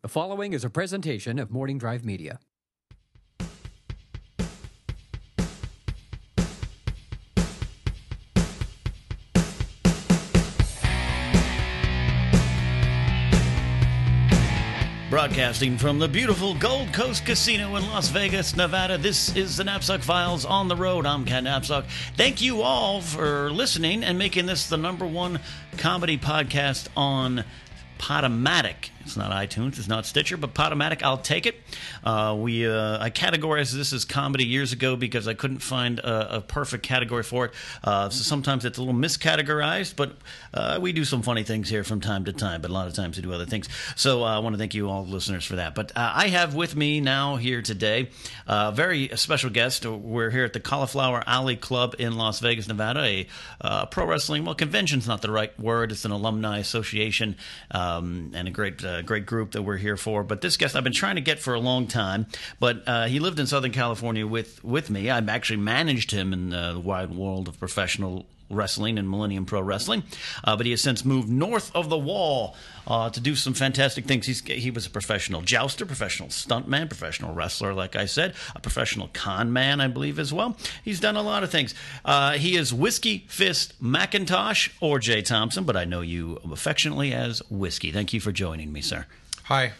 The following is a presentation of Morning Drive Media. Broadcasting from the beautiful Gold Coast Casino in Las Vegas, Nevada, this is the Knapsack Files on the road. I'm Ken Knapsack. Thank you all for listening and making this the number one comedy podcast on Podomatic. It's not iTunes, it's not Stitcher, but Podomatic, I'll take it. Uh, we uh, I categorized this as comedy years ago because I couldn't find a, a perfect category for it. Uh, so sometimes it's a little miscategorized, but uh, we do some funny things here from time to time. But a lot of times we do other things. So uh, I want to thank you all listeners for that. But uh, I have with me now here today a very special guest. We're here at the Cauliflower Alley Club in Las Vegas, Nevada. A pro wrestling well convention's not the right word. It's an alumni association um, and a great a great group that we're here for. But this guest I've been trying to get for a long time. But uh, he lived in Southern California with with me. I've actually managed him in the wide world of professional wrestling and Millennium Pro Wrestling. Uh, but he has since moved north of the wall uh, to do some fantastic things. He's, he was a professional jouster, professional stuntman, professional wrestler, like I said, a professional con man, I believe, as well. He's done a lot of things. Uh, he is Whiskey Fist McIntosh or Jay Thompson, but I know you affectionately as Whiskey. Thank you for joining me, sir. Hi.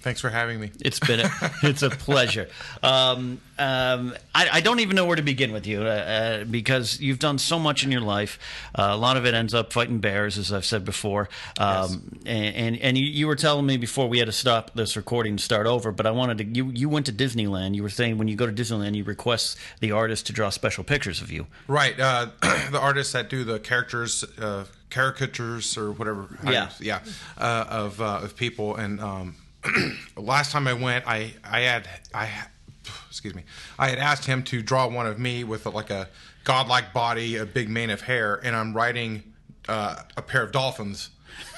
Thanks for having me. It's been a, it's a pleasure. Um, um, I, I, don't even know where to begin with you uh, uh, because you've done so much in your life. Uh, a lot of it ends up fighting bears, as I've said before. Um, yes. And and, and you, you, were telling me before we had to stop this recording and start over, but I wanted to. You you went to Disneyland. You were saying when you go to Disneyland, you request the artist to draw special pictures of you. Right. Uh, the artists that do the characters uh, caricatures or whatever. Yeah, yeah, uh, of uh, of people. And um, last time I went, I I had I excuse me, I had asked him to draw one of me with a, like a godlike body, a big mane of hair, and I'm riding uh, a pair of dolphins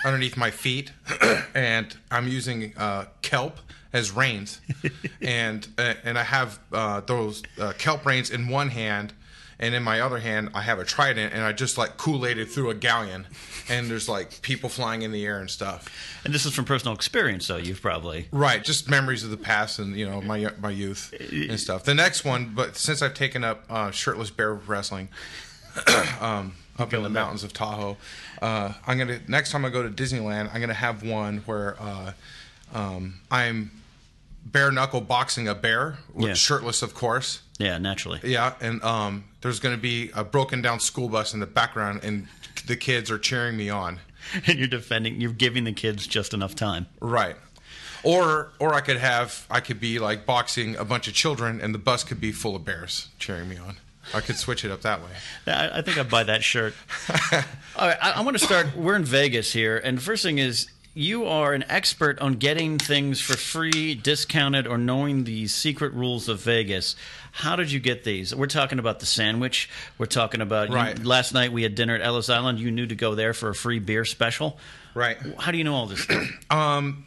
underneath my feet, and I'm using uh, kelp as reins, and uh, and I have uh, those uh, kelp reins in one hand and in my other hand I have a trident, and I just like Kool Aided through a galleon, and there's like people flying in the air and stuff. And this is from personal experience, so you've probably right, just memories of the past and you know my my youth and stuff. The next one, but since I've taken up uh, shirtless bear wrestling. um, up in the mountains of Tahoe. Uh, I'm gonna next time I go to Disneyland, I'm gonna have one where uh, um, I'm bare knuckle boxing a bear, yeah. shirtless, of course. Yeah, naturally. Yeah, and um, there's going to be a broken down school bus in the background, and the kids are cheering me on. And you're defending. You're giving the kids just enough time. Right. Or, or I could have, I could be like boxing a bunch of children, and the bus could be full of bears cheering me on. I could switch it up that way. I, I think I'd buy that shirt. All right, I, I want to start. We're in Vegas here, and the first thing is you are an expert on getting things for free, discounted, or knowing the secret rules of Vegas. How did you get these? We're talking about the sandwich. We're talking about right. You, last night we had dinner at Ellis Island. You knew to go there for a free beer special. Right. How do you know all this stuff? um,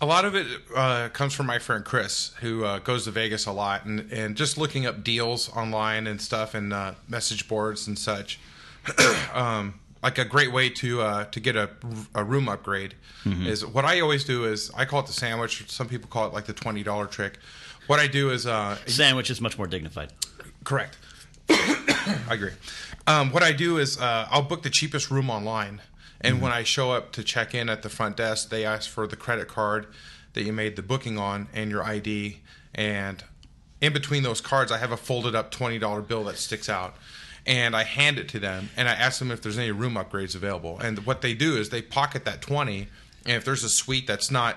a lot of it uh, comes from my friend Chris, who uh, goes to Vegas a lot, and, and just looking up deals online and stuff, and uh, message boards and such. um, like a great way to uh, to get a, a room upgrade mm-hmm. is what I always do is I call it the sandwich. Some people call it like the twenty dollar trick. What I do is uh, sandwich is much more dignified. Correct. I agree. Um, what I do is uh, I'll book the cheapest room online, and mm-hmm. when I show up to check in at the front desk, they ask for the credit card that you made the booking on and your ID. And in between those cards, I have a folded up twenty dollar bill that sticks out and I hand it to them and I ask them if there's any room upgrades available. And what they do is they pocket that 20 and if there's a suite that's not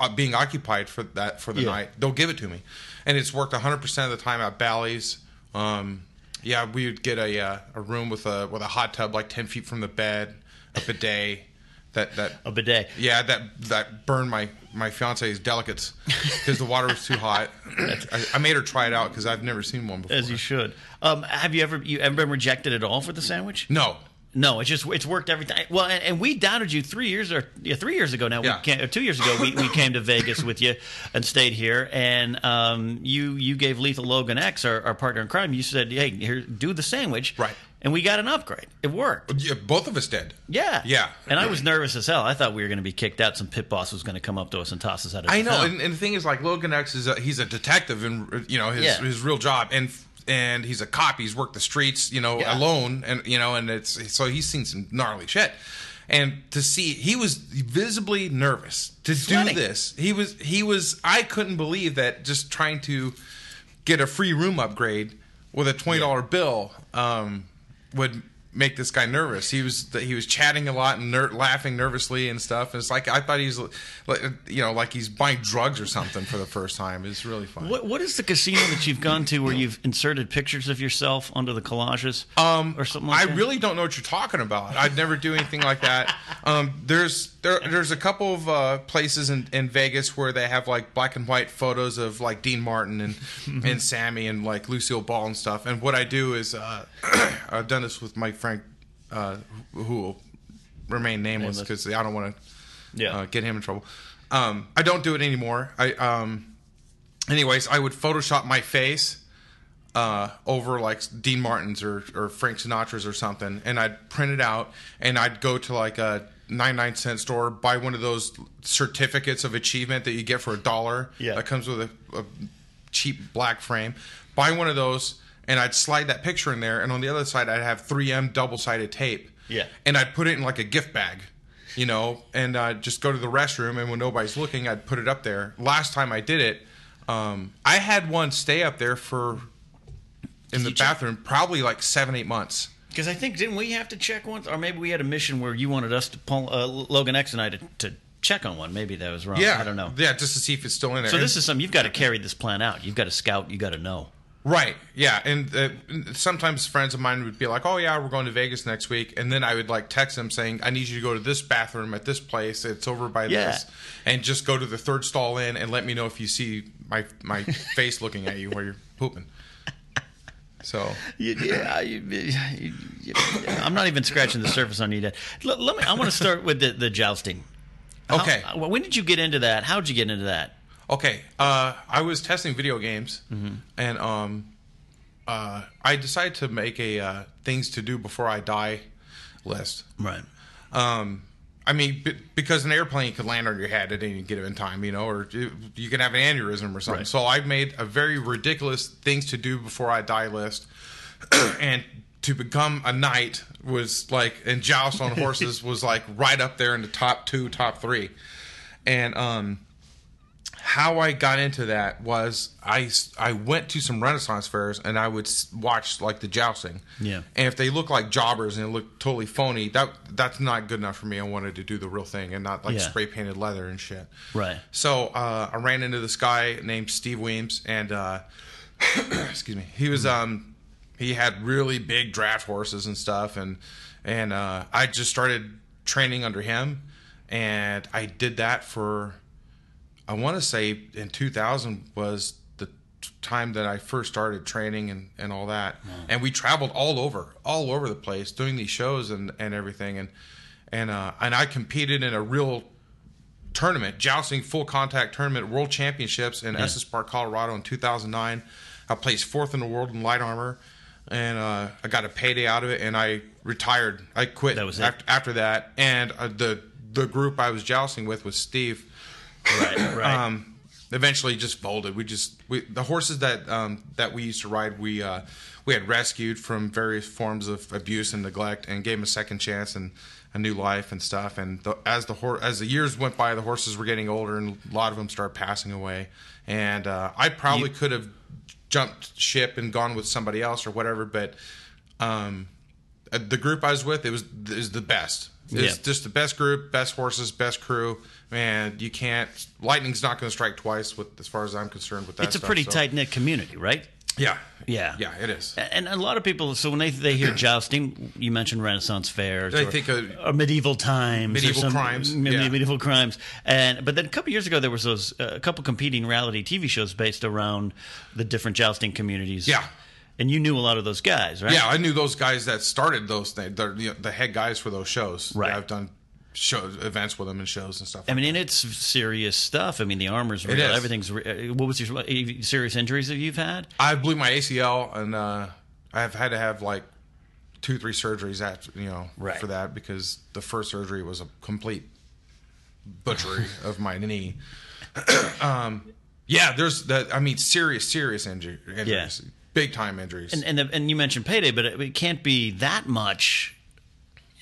uh, being occupied for that for the yeah. night, they'll give it to me. And it's worked 100% of the time at Bally's. Um, yeah, we would get a uh, a room with a with a hot tub like 10 feet from the bed, a bidet, that that A bidet. Yeah, that that burned my my fiance's delicates because the water was too hot. I, I made her try it out because I've never seen one before. As you should. Um, have you ever you ever been rejected at all for the sandwich? no, No, it's just it's worked every time. Well, and, and we doubted you three years or yeah, three years ago now. Yeah. We came, or two years ago, we, we came to Vegas with you and stayed here, and um, you you gave Lethal Logan X, our, our partner in crime. You said, "Hey, here, do the sandwich," Right. And we got an upgrade. It worked. yeah, both of us did. Yeah, Yeah. And I was nervous as hell. I thought we were going to be kicked out. Some pit boss was going to come up to us and toss us out of. I know, and, and the thing is, like Logan X is a, he's a detective, and you know his Yeah. his real job, and and he's a cop. He's worked the streets, you know, Yeah. alone, and you know, and it's so he's seen some gnarly shit. And to see, he was visibly nervous to Sweating. do this. He was he was. I couldn't believe that just trying to get a free room upgrade with a twenty dollar bill um, would make this guy nervous. He was he was chatting a lot and ner- laughing nervously and stuff. And it's like I thought he's you know like he's buying drugs or something for the first time. It's really fun. What what is the casino that you've gone to where you've inserted pictures of yourself onto the collages, um, or something like I that? really don't know what you're talking about. I'd never do anything like that. Um, there's there, there's a couple of uh, places in, in Vegas where they have like black and white photos of like Dean Martin and and Sammy and like Lucille Ball and stuff. And what I do is uh, I've done this with my friend uh, who will remain nameless Nameless. because I don't want to Yeah. uh, get him in trouble. Um, I don't do it anymore. I um, anyways, I would Photoshop my face uh, over like Dean Martin's or, or Frank Sinatra's or something, and I'd print it out, and I'd go to like a 99 cent store, buy one of those certificates of achievement that you get for a dollar. Yeah. That comes with a, a cheap black frame. Buy one of those, and I'd slide that picture in there, and on the other side, I'd have 3M double sided tape. Yeah. And I'd put it in like a gift bag. You know, and uh, just go to the restroom, and when nobody's looking, I'd put it up there. Last time I did it, um, I had one stay up there for in the you check- bathroom probably like seven, eight months. Because I think didn't we have to check once, or maybe we had a mission where you wanted us to pull uh, Logan X and I to, to check on one. Maybe that was wrong. Yeah, I don't know. Yeah, just to see if it's still in there. So this is something you've got to carry this plan out. You've got to scout. You got to know. right. Yeah, and uh, sometimes friends of mine would be like, "Oh yeah, we're going to Vegas next week," and then I would like text them saying, "I need you to go to this bathroom at this place. It's over by Yeah. this," and just go to the third stall in and let me know if you see my my face looking at you while you're pooping. So Yeah, you, you, you, I'm not even scratching the surface on you yet. Let, let me. I want to start with the, the jousting. How- Okay. uh, when did you get into that? How did you get into that? Okay, uh, I was testing video games, Mm-hmm. and um, uh, I decided to make a uh, things to do before I die list. Right. Um, I mean, b- because an airplane could land on your head at any given time, you know, or you, you can have an aneurysm or something. Right. So I made a very ridiculous things to do before I die list, and to become a knight was like, and joust on horses was like right up there in the top two, top three, and um, how I got into that was I, I went to some Renaissance fairs and I would watch like the jousting. Yeah. And if they look like jobbers and look totally phony, that that's not good enough for me. I wanted to do the real thing and not like Yeah. spray painted leather and shit. Right. So uh, I ran into this guy named Steve Weems and uh, excuse me, he was um he had really big draft horses and stuff and and uh, I just started training under him and I did that for I want to say in 2000 was the time that I first started training and, and all that. And we traveled all over, all over the place doing these shows and, and everything. And, and, uh, and I competed in a real tournament, jousting full contact tournament, world championships in Estes Park, Colorado in 2009. I placed fourth in the world in light armor. And uh, I got a payday out of it, and I retired. I quit That after, after that. And uh, the the group I was jousting with was Steve Right. Right. um, eventually just folded. We just we, the horses that um, that we used to ride, we uh, we had rescued from various forms of abuse and neglect, and gave them a second chance and a new life and stuff. And the, as the hor- as the years went by, the horses were getting older, and a lot of them started passing away. And uh, I probably could have jumped ship and gone with somebody else or whatever, but um, uh, the group I was with, it was is the best. It's Yeah. just the best group, best horses, best crew. Man, you can't. Lightning's not going to strike twice. With as far as I'm concerned, with that. it's a stuff, pretty so- tight knit community, right? Yeah, Yeah. yeah, it is. And a lot of people, so when they they hear jousting, you mentioned Renaissance fairs, They or, think of- or medieval times, or Medieval some- crimes, me- yeah. medieval crimes. And but then a couple years ago, there was those uh, a couple competing reality TV shows based around the different jousting communities. Yeah. And you knew a lot of those guys, right? Yeah, I knew those guys that started those things. They're you know, the head guys for those shows. Right. I've done shows, events with them and shows and stuff. I mean, and it's serious stuff. I mean, the armor's real. Everything's. Re- uh, what was your serious injuries that you've had? I blew my ACL and uh, I've had to have like two, three surgeries after you know Right. for that because the first surgery was a complete butchery of my knee. um, yeah, there's that. I mean, serious, serious injury, injuries, big time injuries. And and, the, and you mentioned payday, but it, it can't be that much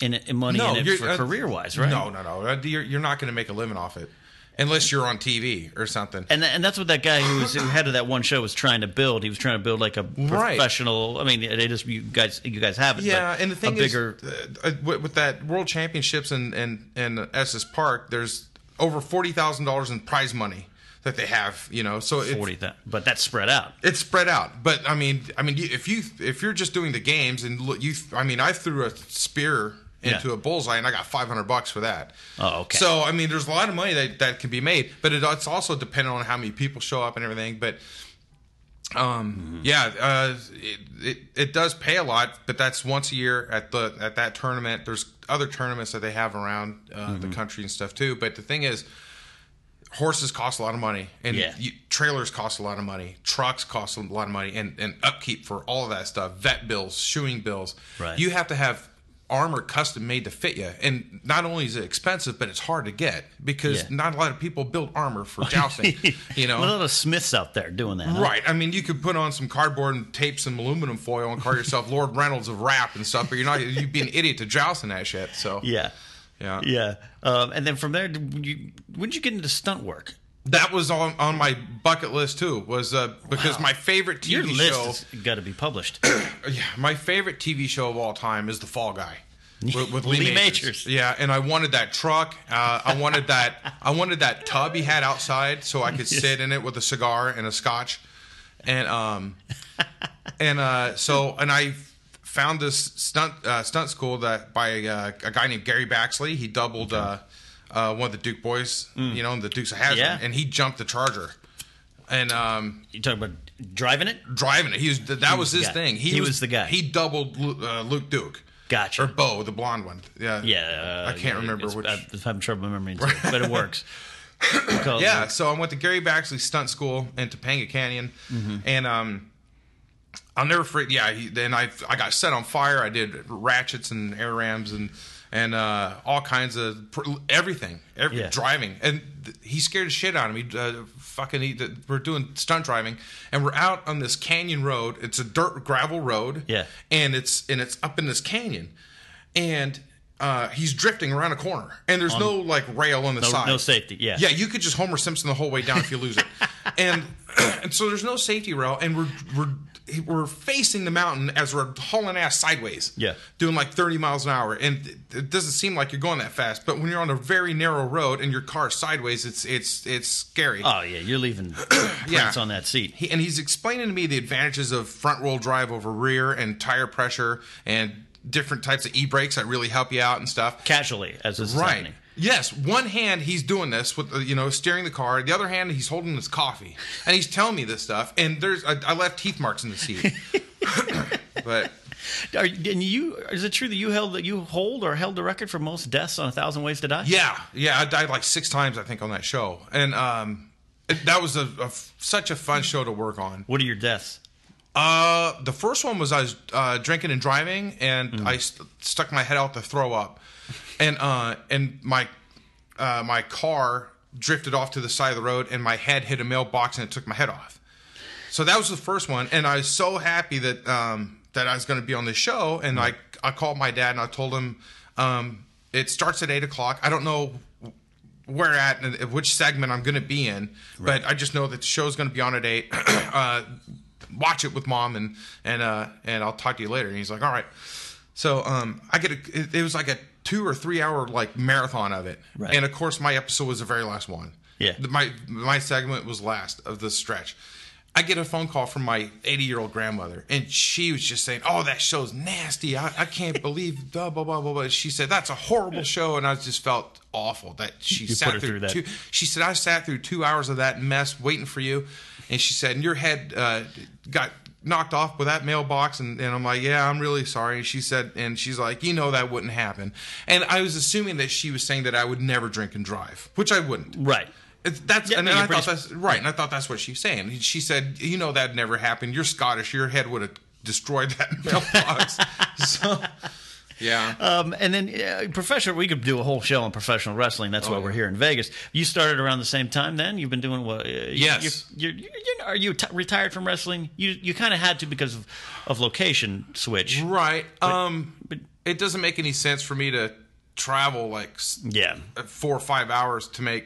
in, in money in it for uh, career wise, right? No, no, no. Uh, You're, you're not going to make a living off it unless you're on TV or something. And and that's what that guy who was who head of that one show was trying to build. He was trying to build like a Right. professional. I mean, it is you guys you guys have it. Yeah, and the thing a bigger, is, uh, uh, with, with that World Championships and and and Estes Park, there's over forty thousand dollars in prize money that they have. You know, so it's, forty thousand, but that's spread out. it's spread out. But I mean, I mean, if you if you're just doing the games and look, you, I mean, I threw a spear into Yeah. a bullseye and I got five hundred bucks for that. Oh, okay. So I mean, there's a lot of money that that can be made, but it, it's also dependent on how many people show up and everything. But um, yeah, uh, it, it it does pay a lot, but that's once a year at the at that tournament. There's other tournaments that they have around uh, the country and stuff too. But the thing is, horses cost a lot of money, and Yeah. you, trailers cost a lot of money, trucks cost a lot of money, and and upkeep for all of that stuff, vet bills, shoeing bills. Right. You have to have armor custom made to fit you, and not only is it expensive, but it's hard to get because Yeah. not a lot of people build armor for jousting. you know, a lot of Smiths out there doing that. huh? Right. I mean, you could put on some cardboard and tape some aluminum foil and call yourself Lord Reynolds of Wrap and stuff, but you're not. You'd be an idiot to joust in that shit. So Yeah. Yeah. Yeah. Um, and then from there, did you, when did you get into stunt work? that was on on my bucket list too. Was uh, because my favorite Your TV list show. got to be published. Yeah, my favorite TV show of all time is The Fall Guy. With, with Lee, Lee Majors. Majors. Yeah, and I wanted that truck. Uh, I wanted that. I wanted that tub he had outside so I could sit in it with a cigar and a scotch, and um, and uh, so and I found this stunt uh, stunt school that by uh, a guy named Gary Baxley. He doubled uh, uh, one of the Duke boys, you know, the Dukes of Hazzard, Yeah. and he jumped the Charger. And um, You talking about driving it? driving it. He was that was the his thing. He was the guy. He doubled uh, Luke Duke. Gotcha. Or Bo, the blonde one. Yeah. Yeah, uh, I can't yeah, remember which. I'm having trouble remembering, too, but it works. Yeah. So I went to Gary Baxley Stunt School in Topanga Canyon, Mm-hmm. and um, I'll never forget. Yeah. He, then I I got set on fire. I did ratchets and air rams and and uh, all kinds of pr- everything, every Yeah. driving. And th- he scared the shit out of me. Uh, fucking, he, th- we're doing stunt driving, and we're out on this canyon road. It's a dirt gravel road. Yeah. and it's and it's up in this canyon, and. Uh, he's drifting around a corner, and there's no like rail on the No- side. no safety, yeah. yeah. You could just Homer Simpson the whole way down if you lose it, and and so there's no safety rail, and we're we're we're facing the mountain as we're hauling ass sideways. Yeah. doing like 30 miles an hour, and it- doesn't seem like you're going that fast. But when you're on a very narrow road and your car's sideways, it's it's it's scary. Oh yeah, you're leaving prints on that seat. He, and he's explaining to me the advantages of front wheel drive over rear and tire pressure and different types of e brakes that really help you out and stuff. Casually, as this is Right. happening. Yes. One hand he's doing this with uh, you know steering the car. The other hand he's holding his coffee, and he's telling me this stuff. And there's I, I left teeth marks in the seat. but Are, and you is it true that you held that you hold or held the record for most deaths on a thousand ways to die? yeah, yeah, I died like six times I think on that show, and um, it, that was a, a such a fun show to work on. What are your deaths? Uh, the first one was I was uh, drinking and driving, and I st- stuck my head out to throw up, and uh, and my uh, my car drifted off to the side of the road, and my head hit a mailbox, and it took my head off. So that was the first one, and I was so happy that um, that I was going to be on the show, and I I called my dad and I told him um, it starts at eight o'clock. I don't know where at and which segment I'm going to be in, but I just know that the show's going to be on at eight. uh, watch it with mom and and uh, and I'll talk to you later. And he's like, all right. So um, I get a, it, it was like a two or three hour like marathon of it, Right. and of course my episode was the very last one. Yeah. My my segment was last of the stretch. I get a phone call from my 80 year old grandmother, and she was just saying, "Oh, that show's nasty. I, I can't believe blah blah blah blah blah." She said that's a horrible show, and I just felt awful that she You sat through, through that. two. She said I sat through two hours of that mess waiting for you, and she said, "And your head uh, got." Knocked off with that mailbox and, and i'm like yeah i'm really sorry she said and she's like you know that wouldn't happen and i was assuming that she was saying that i would never drink and drive which i wouldn't Right. it's, that's Yeah, and I thought that's right, and I thought that's what she was saying. She said, "You know that never happened. You're Scottish. Your head would have destroyed that mailbox." so, yeah, Um, and then uh, professional, we could do a whole show on professional wrestling. That's why Oh, we're yeah. here in Vegas. You started around the same time. Then you've been doing what? Uh, Yes. You're, you're, you're, are you t- retired from wrestling? You you kind of had to because of, of location switch. right. um, but- it doesn't make any sense for me to travel like Yeah. four or five hours to make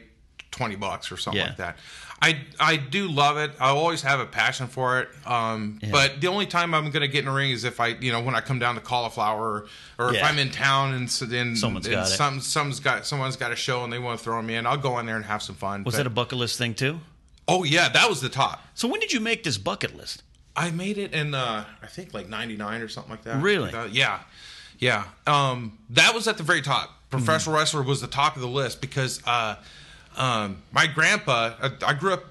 twenty bucks or something Yeah. like that. I I do love it. I always have a passion for it. Um, but the only time I'm going to get in a ring is if I, you know, when I come down to cauliflower, or, or Yeah. if I'm in town and so then Someone's and got it. some someone's got someone's got a show and they want to throw me in. I'll go in there and have some fun. Was But- that a bucket list thing too? Oh yeah, that was the top. So when did you make this bucket list? I made it in uh, I think like '99 or something like that. Really? Uh, yeah, yeah. Um, that was at the very top. Professional Mm-hmm. wrestler was the top of the list because uh, um, my grandpa. Uh, I grew up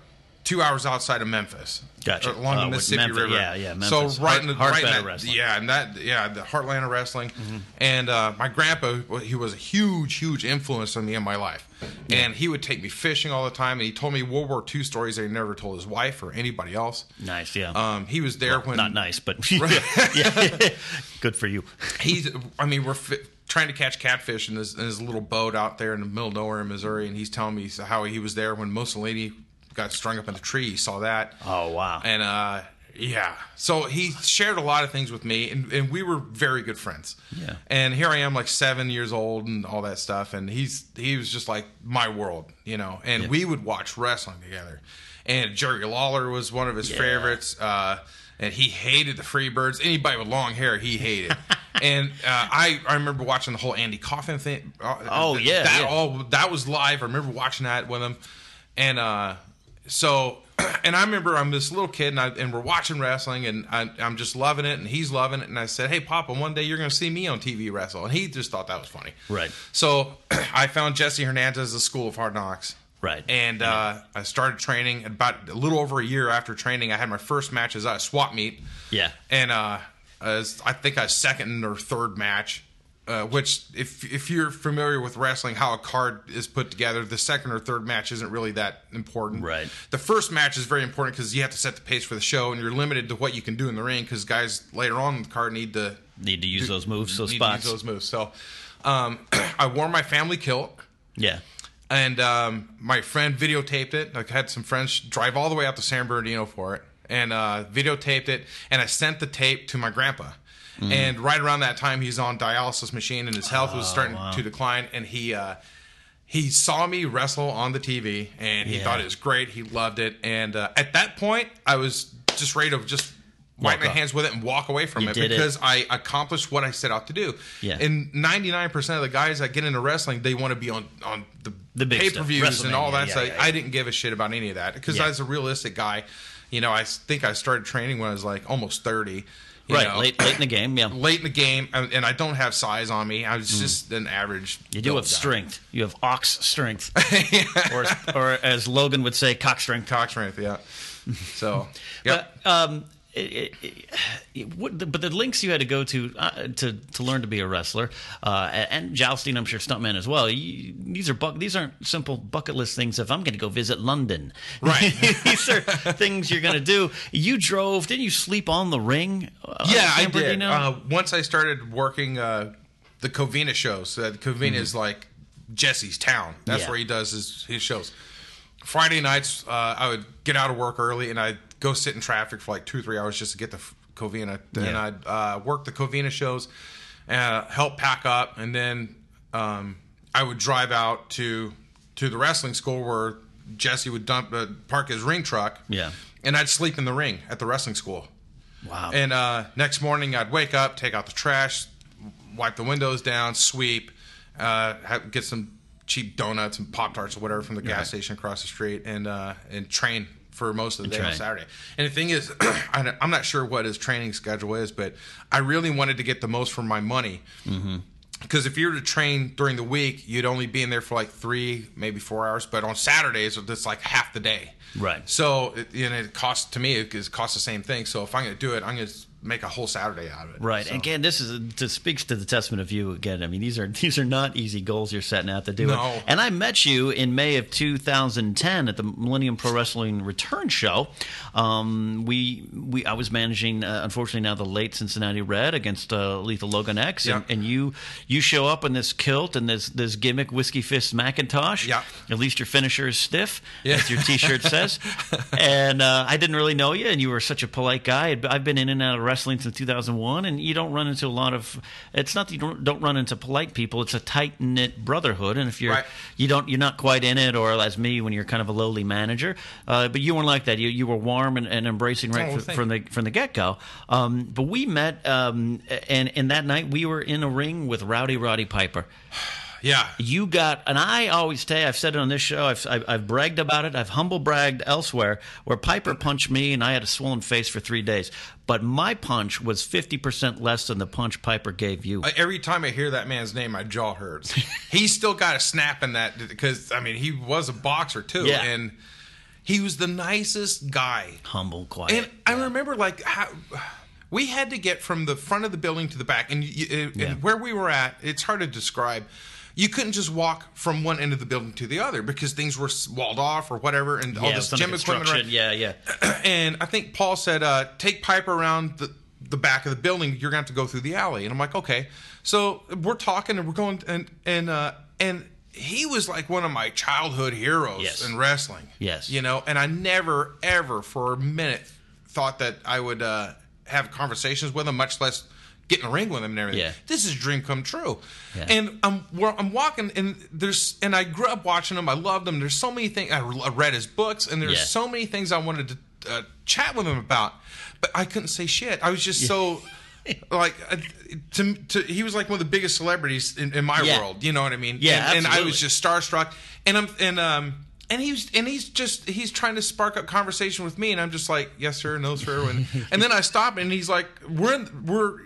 two hours outside of Memphis. Gotcha. Along Uh, the Mississippi Memphis- River. yeah, yeah, So right Heart- in the right in that, Wrestling. Mm-hmm. Yeah, and that yeah, the Heartland of Wrestling. And uh, my grandpa, he was a huge, huge influence on me in my life. And he would take me fishing all the time. And he told me World War II stories that he never told his wife or anybody else. Nice, yeah. Um, he was there when Not nice, but yeah, yeah. good for you. he's i mean we're fi- trying to catch catfish in his, in his little boat out there in the middle of nowhere in missouri and he's telling me how he was there when mussolini got strung up in the tree he saw that Oh wow. and uh yeah so he shared a lot of things with me and, and we were very good friends Yeah. and here i am like seven years old and all that stuff and he's he was just like my world you know and Yeah. we would watch wrestling together and jerry lawler was one of his Yeah. favorites uh and he hated the Freebirds. Anybody with long hair, he hated. and uh, I, I remember watching the whole Andy Kaufman thing. Uh, Oh, yeah, that yeah. all that was live. I remember watching that with him, and uh, so and I remember I'm this little kid and, I, and we're watching wrestling and I, I'm just loving it and he's loving it and I said, "Hey, Papa, one day you're going to see me on TV wrestle," and he just thought that was funny. Right. So I found Jesse Hernandez, the School of Hard Knocks. Right. And uh, I started training. About a little over a year after training, I had my first match as a swap meet. Yeah. And uh, as I think a second or third match, uh, which if if you're familiar with wrestling, how a card is put together, the second or third match isn't really that important. Right. The first match is very important because you have to set the pace for the show, and you're limited to what you can do in the ring because guys later on in the card need to Need to use those moves, those need spots. to use those moves. So um, I wore my family kilt Yeah. and um, my friend videotaped it. I had some friends drive all the way out to San Bernardino for it, and uh, videotaped it. And I sent the tape to my grandpa. Mm-hmm. And right around that time, he's on dialysis machine, and his health Oh, was starting to decline. And he uh, he saw me wrestle on the TV, and he Yeah. thought it was great. He loved it. And uh, at that point, I was just ready to just. Wipe my hands with it and walk away from You it did it. because I accomplished what I set out to do. Yeah. And 99% of the guys that get into wrestling, they want to be on on the, The pay per views and all that yeah, stuff. yeah, yeah. I didn't give a shit about any of that because. I was a realistic guy. You know, I think I started training when I was like almost 30. You Right. know. Late late in the game. Yeah. Late in the game, and and I don't have size on me. I was just an average. Mm. You do have guy. strength. You have ox strength, or, as, or as Logan would say, cock strength. cock strength. Yeah. So, yeah. Um, it, it, it, but the links you had to go to uh, to to learn to be a wrestler uh, and, jousting, I'm sure stuntman as well. You, these are buck, these aren't simple bucket list things. If I'm going to go visit London, Right. these are things you're going to do. You drove, didn't you? Sleep on the ring? Uh, yeah, I did. Uh, once I started working uh, the Covina shows, uh, Covina is like Jesse's town. That's Yeah. where he does his, his shows. Friday nights, uh, I would get out of work early and I'd go sit in traffic for like two three hours just to get to Covina. And Yeah. I'd uh, work the Covina shows, uh, help pack up, and then um, I would drive out to to the wrestling school where Jesse would dump uh, park his ring truck. Yeah. and I'd sleep in the ring at the wrestling school. wow. And uh, next morning, I'd wake up, take out the trash, wipe the windows down, sweep, uh, have, get some cheap donuts and pop tarts or whatever from the gas Right. station across the street, and uh, and train for most of the day on. Saturday. And the thing is, I'm not sure what his training schedule is, but I really wanted to get the most for my money. Mm-hmm. Because if you were to train during the week, you'd only be in there for like three, maybe four hours. But on Saturdays, it's like half the day. Right. So it, you it costs to me it costs the same thing. So if I'm going to do it, I'm going to make a whole Saturday out of it. Right. So- Again, this is this speaks to the testament of you. Again, I mean, these are these are not easy goals you're setting out to do. No. And I met you in May of 2010 at the Millennium Pro Wrestling Return Show. Um, we we I was managing, uh, unfortunately, now the late Cincinnati Red against uh, Lethal Logan X, and, Yeah. and you you show up in this kilt and this this gimmick whiskey fist Macintosh. Yeah. At least your finisher is stiff, Yeah. as your T-shirt says. and uh, I didn't really know you, and you were such a polite guy. I've been in and out of wrestling since 2001, and you don't run into a lot of. It's not that you don't, don't run into polite people. It's a tight knit brotherhood, and if you're Right. you don't you're not quite in it, or as me when you're kind of a lowly manager. Uh, but you weren't like that. You you were warm and, and embracing right Oh, fr- thank from the from the get go. Um, but we met, um, and and that night we were in a ring with Rowdy Roddy Piper yeah. you got, and I always say, I've said it on this show, I've, I've, I've bragged about it, I've humble bragged elsewhere, where Piper punched me and I had a swollen face for three days. But my punch was 50% less than the punch Piper gave you. Uh, Every time I hear that man's name, my jaw hurts. He's still got a snap in that because I mean he was a boxer too, Yeah. and he was the nicest guy. humble, quiet. And I remember like how we had to get from the front of the building to the back, and, and Yeah. where we were at, it's hard to describe. You couldn't just walk from one end of the building to the other because things were walled off or whatever, and all this gym equipment. around- Yeah, yeah. and I think Paul said, uh, "Take Piper around the the back of the building. You're going to have to go through the alley." And I'm like, "Okay." So we're talking and we're going and and uh, and he was like one of my childhood heroes Yes. in wrestling. Yes. you know, and I never ever for a minute thought that I would uh, have conversations with him, much less. Get in the ring with him and everything. Yeah. This is a dream come true. Yeah. And I'm we're, I'm walking and there's and I grew up watching him. I loved him. There's so many things. I read his books and there's Yeah. so many things I wanted to uh, chat with him about, but I couldn't say shit. I was just so like uh, to, to he was like one of the biggest celebrities in, in my Yeah. world. You know what I mean? Yeah, and, and I was just starstruck. And I'm and um. And he's and he's just he's trying to spark up conversation with me, and I'm just like, yes sir, no sir, and and then I stop, and he's like, we're in, we're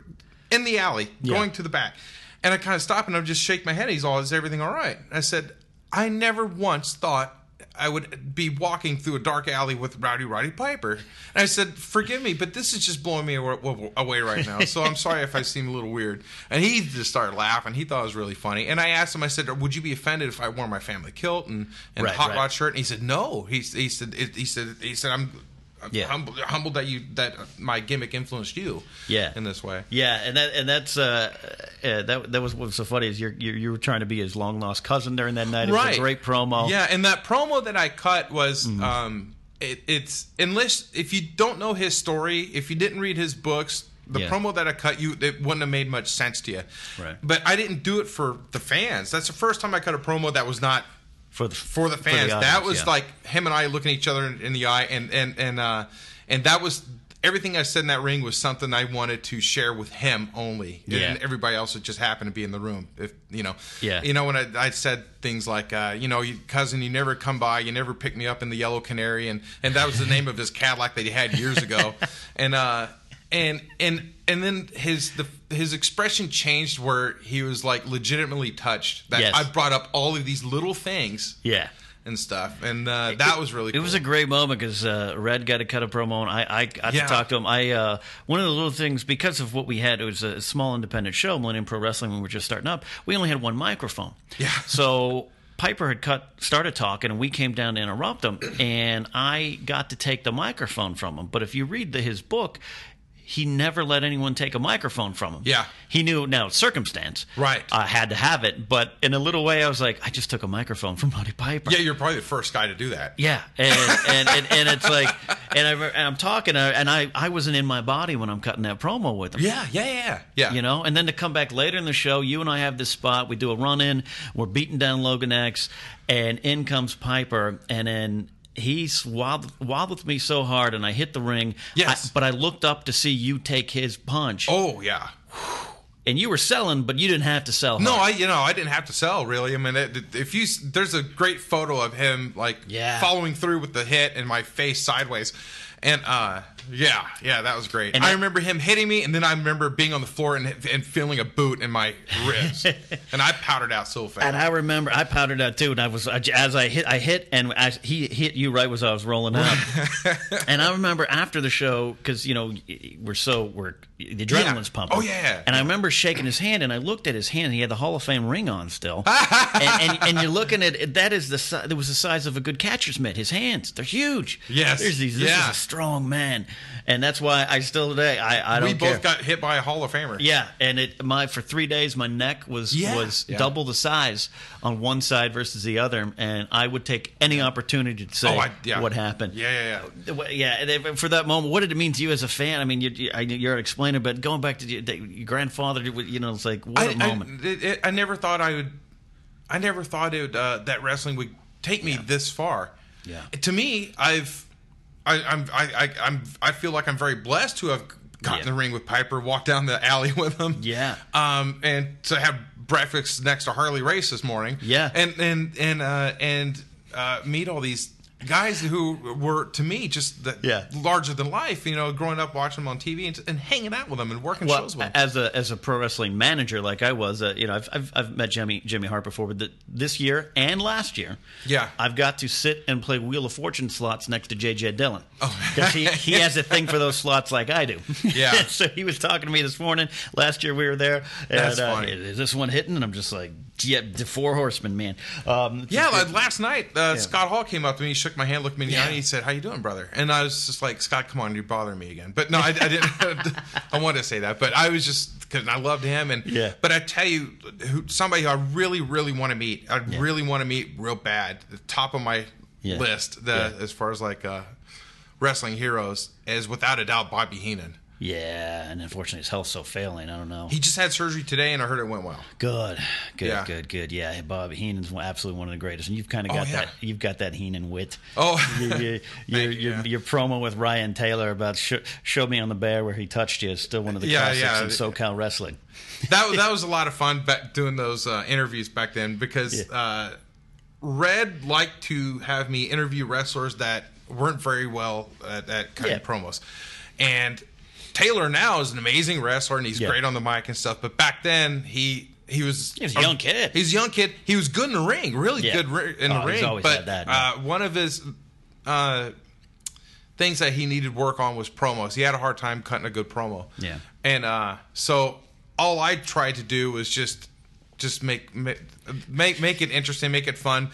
in the alley going to the back, and I kind of stop, and I just shake my head. He's all, is everything all right? I said, I never once thought I would be walking through a dark alley with Rowdy Roddy Piper. And I said, "Forgive me, but this is just blowing me away right now. So I'm sorry if I seem a little weird." And he just started laughing. He thought it was really funny. And I asked him, I said, "Would you be offended if I wore my family kilt and and Right, hot right. rod shirt?" And he said, "No." He, he said, "He said, he said, I'm." I'm Yeah. humbled, humbled that you that my gimmick influenced you, Yeah. in this way. Yeah, and that and that's uh, uh, that that was what was so funny is you're, you're you were trying to be his long lost cousin during that night. It was a great promo. Yeah, and that promo that I cut was Mm-hmm. um it, it's unless if you don't know his story, if you didn't read his books, the Yeah. promo that I cut you it wouldn't have made much sense to you. Right. But I didn't do it for the fans. That's the first time I cut a promo that was not for the for the fans. that audience, was yeah. like him and I looking each other in, in the eye, and and and uh, and that was everything I said in that ring was something I wanted to share with him only, Yeah. and everybody else would just happened to be in the room. If you know, Yeah. you know when I, I said things like, uh, you know, you, cousin, you never come by, you never pick me up in the Yellow Canary, and and that was the name of his Cadillac that he had years ago, and uh, and and and then his the his expression changed where he was like legitimately touched that Yes. I brought up all of these little things yeah. and stuff, and uh, that was really. It cool. was a great moment because uh, Red got to cut a promo, and I, I got Yeah. to talk to him. I uh, one of the little things because of what we had, it was a small independent show, Millennium Pro Wrestling, when we were just starting up. We only had one microphone. Yeah. So Piper had cut, started talking, and we came down to interrupt him, and I got to take the microphone from him. But if you read the, his book. He never let anyone take a microphone from him. Yeah. he knew now circumstance. Right. I had to have it, but in a little way, I was like, I just took a microphone from Roddy Piper. Yeah, you're probably the first guy to do that. Yeah, and and, and, and it's like, and, I, and I'm talking, uh, and I I wasn't in my body when I'm cutting that promo with him. Yeah, yeah, yeah, yeah. You know, and then to come back later in the show, you and I have this spot. We do a run in. We're beating down Logan X, and in comes Piper, and then he swaddled, me so hard, and I hit the ring. Yes. I- but I looked up to see you take his punch. Oh yeah. and you were selling, but you didn't have to sell. No. I you know I didn't have to sell really. I mean, it, if you there's a great photo of him like Yeah. following through with the hit and my face sideways, and uh yeah yeah that was great. And I remember him hitting me, and then I remember being on the floor and and feeling a boot in my ribs, and I powdered out so fast. And I remember I powdered out too, and I was as I hit, I hit, and as he hit you right as I was rolling out. and I remember after the show because you know we're so we're the adrenaline's Yeah. pumping. Oh, yeah. And I remember shaking his hand, and I looked at his hand. and He had the Hall of Fame ring on still. and, and, and you're looking at that is the that was the size of a good catcher's mitt. His hands, they're huge. Yes. There's these. This Yeah. is a strong man, and that's why I still today I I don't we care. both got hit by a Hall of Famer. Yeah, and it my for three days my neck was Yeah. was Yeah. double the size on one side versus the other, and I would take any opportunity to say Oh, I- yeah. what happened. Yeah, yeah, yeah. Yeah. and For that moment, what did it mean to you as a fan? I mean, you, you, I- you're explaining, but going back to your, your grandfather, you know, it's like what a I, moment. I, it, I never thought I would. I never thought it would, uh, that wrestling would take me this far. Yeah. To me, I've, I, I'm, I, I, I'm, I feel like I'm very blessed to have gotten Yeah. in the ring with Piper, walked down the alley with him. Yeah. Um, and to have breakfast next to Harley Race this morning. Yeah. And and and uh, and uh, meet all these guys who were to me just the, Yeah. larger than life. You know, growing up watching them on TV and, and hanging out with them and working well, shows with them. as a as a pro wrestling manager like I was, uh, you know, I've, I've I've met Jimmy Jimmy Hart before, but th- this year and last year, Yeah. I've got to sit and play Wheel of Fortune slots next to JJ Dillon. because he he has a thing for those slots like I do. Yeah. so he was talking to me this morning. Last year we were there. And, That's uh, funny. Is this one hitting? And I'm just like, yeah, the four horsemen, man. Um, Yeah, like last night, uh, Scott Hall came up to me, he shook my hand, looked me in the eye, and he said, "How you doing, brother?" And I was just like, "Scott, come on, you're bothering me again." But no, I, I didn't. I wanted to say that, but I was just because I loved him, and Yeah. But I tell you, who, somebody who I really, really want to meet, I really want to meet real bad. The top of my Yeah. list, the Yeah. as far as like uh, wrestling heroes, is without a doubt Bobby Heenan. Yeah, and unfortunately his health's so failing. I don't know. He just had surgery today, and I heard it went well. Good, good, Yeah. good, good. Yeah, Bob Heenan's absolutely one of the greatest, and you've kind of Oh, got yeah. that. You've got that Heenan wit. Oh. you, you, your, Thank your, yeah. your promo with Ryan Taylor about sh- "Show Me on the Bear" where he touched you is still one of the classics yeah. in SoCal wrestling. that that was a lot of fun back doing those uh, interviews back then because uh, Red liked to have me interview wrestlers that weren't very well at, at cutting promos, and Taylor now is an amazing wrestler and he's Yeah. great on the mic and stuff. But back then he he was He was a young kid. He's a young kid. He was good in the ring, really Yeah. good ri- in Oh, the he's ring. always but had that, uh, one of his uh, things that he needed work on was promos. He had a hard time cutting a good promo. Yeah. And uh, so all I tried to do was just just make make make, make it interesting, make it fun,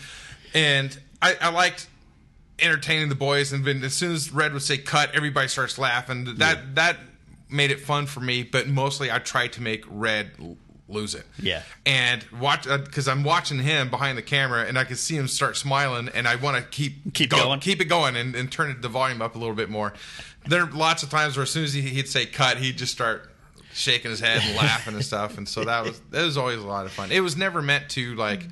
and I, I liked entertaining the boys. And then as soon as Red would say "cut," everybody starts laughing. That that made it fun for me. But mostly, I tried to make Red lose it. Yeah. And watch uh, because I'm watching him behind the camera, and I can see him start smiling, and I want to keep Keep go- going. keep it going, and, and turn the volume up a little bit more. There are lots of times where as soon as he, he'd say "cut," he'd just start shaking his head and laughing and stuff, and so that was that was always a lot of fun. It was never meant to like.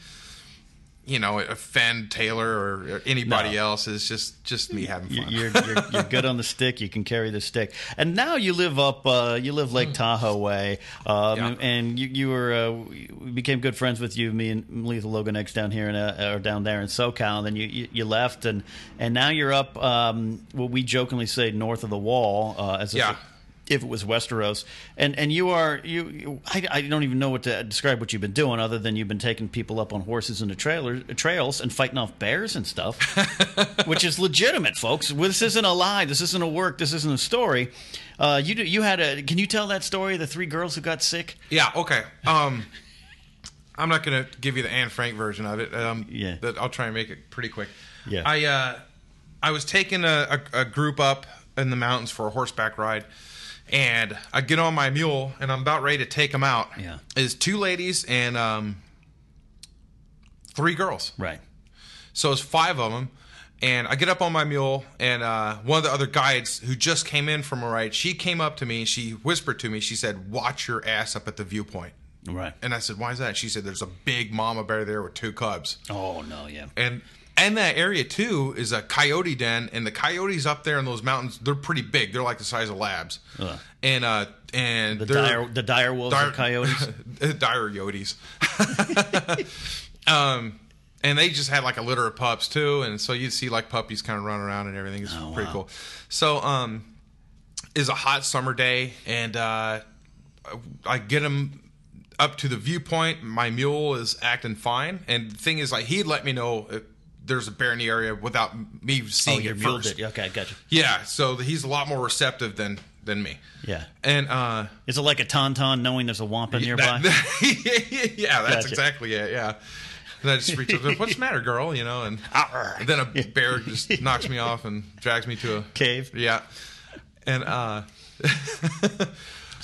You know, offend Taylor or, or anybody No. else. It's just just me having fun. You're, you're, you're good on the stick. You can carry the stick. And now you live up, uh, you live Lake Tahoe way, um, Yeah. and you, you were uh, we became good friends with you, me and Lethal Logan X down here in uh, or down there in SoCal. And then you, you, you left, and and now you're up. Um, what we jokingly say north of the wall, uh, as if Yeah. If it was Westeros, and and you are you, you I, I don't even know what to describe what you've been doing other than you've been taking people up on horses into trailer trails and fighting off bears and stuff, which is legitimate, folks. This isn't a lie. This isn't a work. This isn't a story. Uh, you you had a. Can you tell that story? The three girls who got sick. Yeah. Okay. Um, I'm not gonna give you the Anne Frank version of it. Um, Yeah. But I'll try and make it pretty quick. Yeah. I uh, I was taking a, a, a group up in the mountains for a horseback ride, and I get on my mule and I'm about ready to take them out. Yeah. Is two ladies and um, three girls. Right. So it's five of them. And I get up on my mule, and uh, one of the other guides who just came in from a ride, she came up to me and she whispered to me, she said, Watch your ass up at the viewpoint. Right. And I said, Why is that? She said, There's a big mama bear there with two cubs. Oh no. Yeah. And And that area too is a coyote den, and the coyotes up there in those mountains, they're pretty big. They're like the size of labs. Ugh. And uh, and The dire, the dire wolves Dire- coyotes. dire yotes. um, and they just had like a litter of pups too, and so you'd see like puppies kind of running around and everything. It's Oh, pretty wow. cool. So, um, is a hot summer day, and uh, I get him up to the viewpoint. My mule is acting fine, and the thing is, like he'd let me know if there's a bear in the area without me Oh, seeing your it first. did. Okay, gotcha. Yeah, so he's a lot more receptive than than me. Yeah. And uh, Is it like a tauntaun knowing there's a wampa nearby? That- yeah, that's Gotcha. exactly it. Yeah. And I just reach over, what's the matter, girl? You know, and, and then a bear just knocks me off and drags me to a Cave. Yeah. And uh,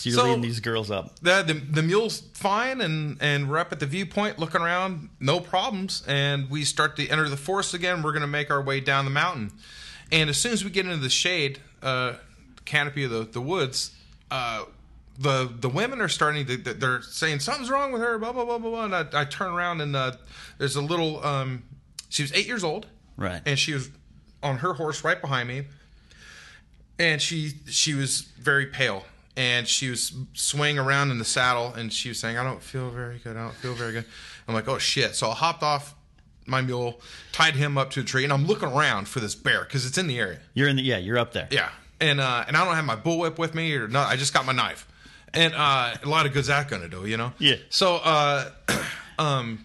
So you're So- leading these girls up. the, the the mule's fine, and and we're up at the viewpoint looking around, no problems, and we start to enter the forest again. We're gonna make our way down the mountain, and as soon as we get into the shade, uh, canopy of the the woods, uh. The, the women are starting to they're saying something's wrong with her blah blah blah blah, blah. and I, I turn around and uh, there's a little um, she was eight years old Right. and she was on her horse right behind me and she she was very pale and she was swaying around in the saddle and she was saying i don't feel very good. I don't feel very good. I'm like oh shit. So i hopped off my mule tied him up to a tree and i'm looking around for this bear because it's in the area. You're in the yeah. You're up there. yeah. And uh and i don't have my bullwhip with me or not. I just got my knife. And uh a lot of good's that gonna do you know? Yeah. so uh um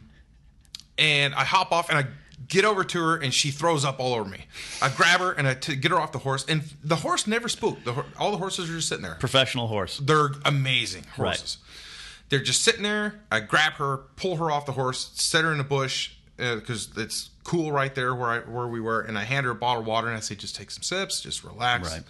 and i hop off and i get over to her and she throws up all over me i grab her and i t- get her off the horse and the horse never spooked the, hor- all the horses are just sitting there Professional horse. they're amazing Right. horses they're just sitting there i grab her pull her off the horse set her in a bush uh, because it's cool right there where I, where we were and i hand her a bottle of water and i say just take some sips just relax Right.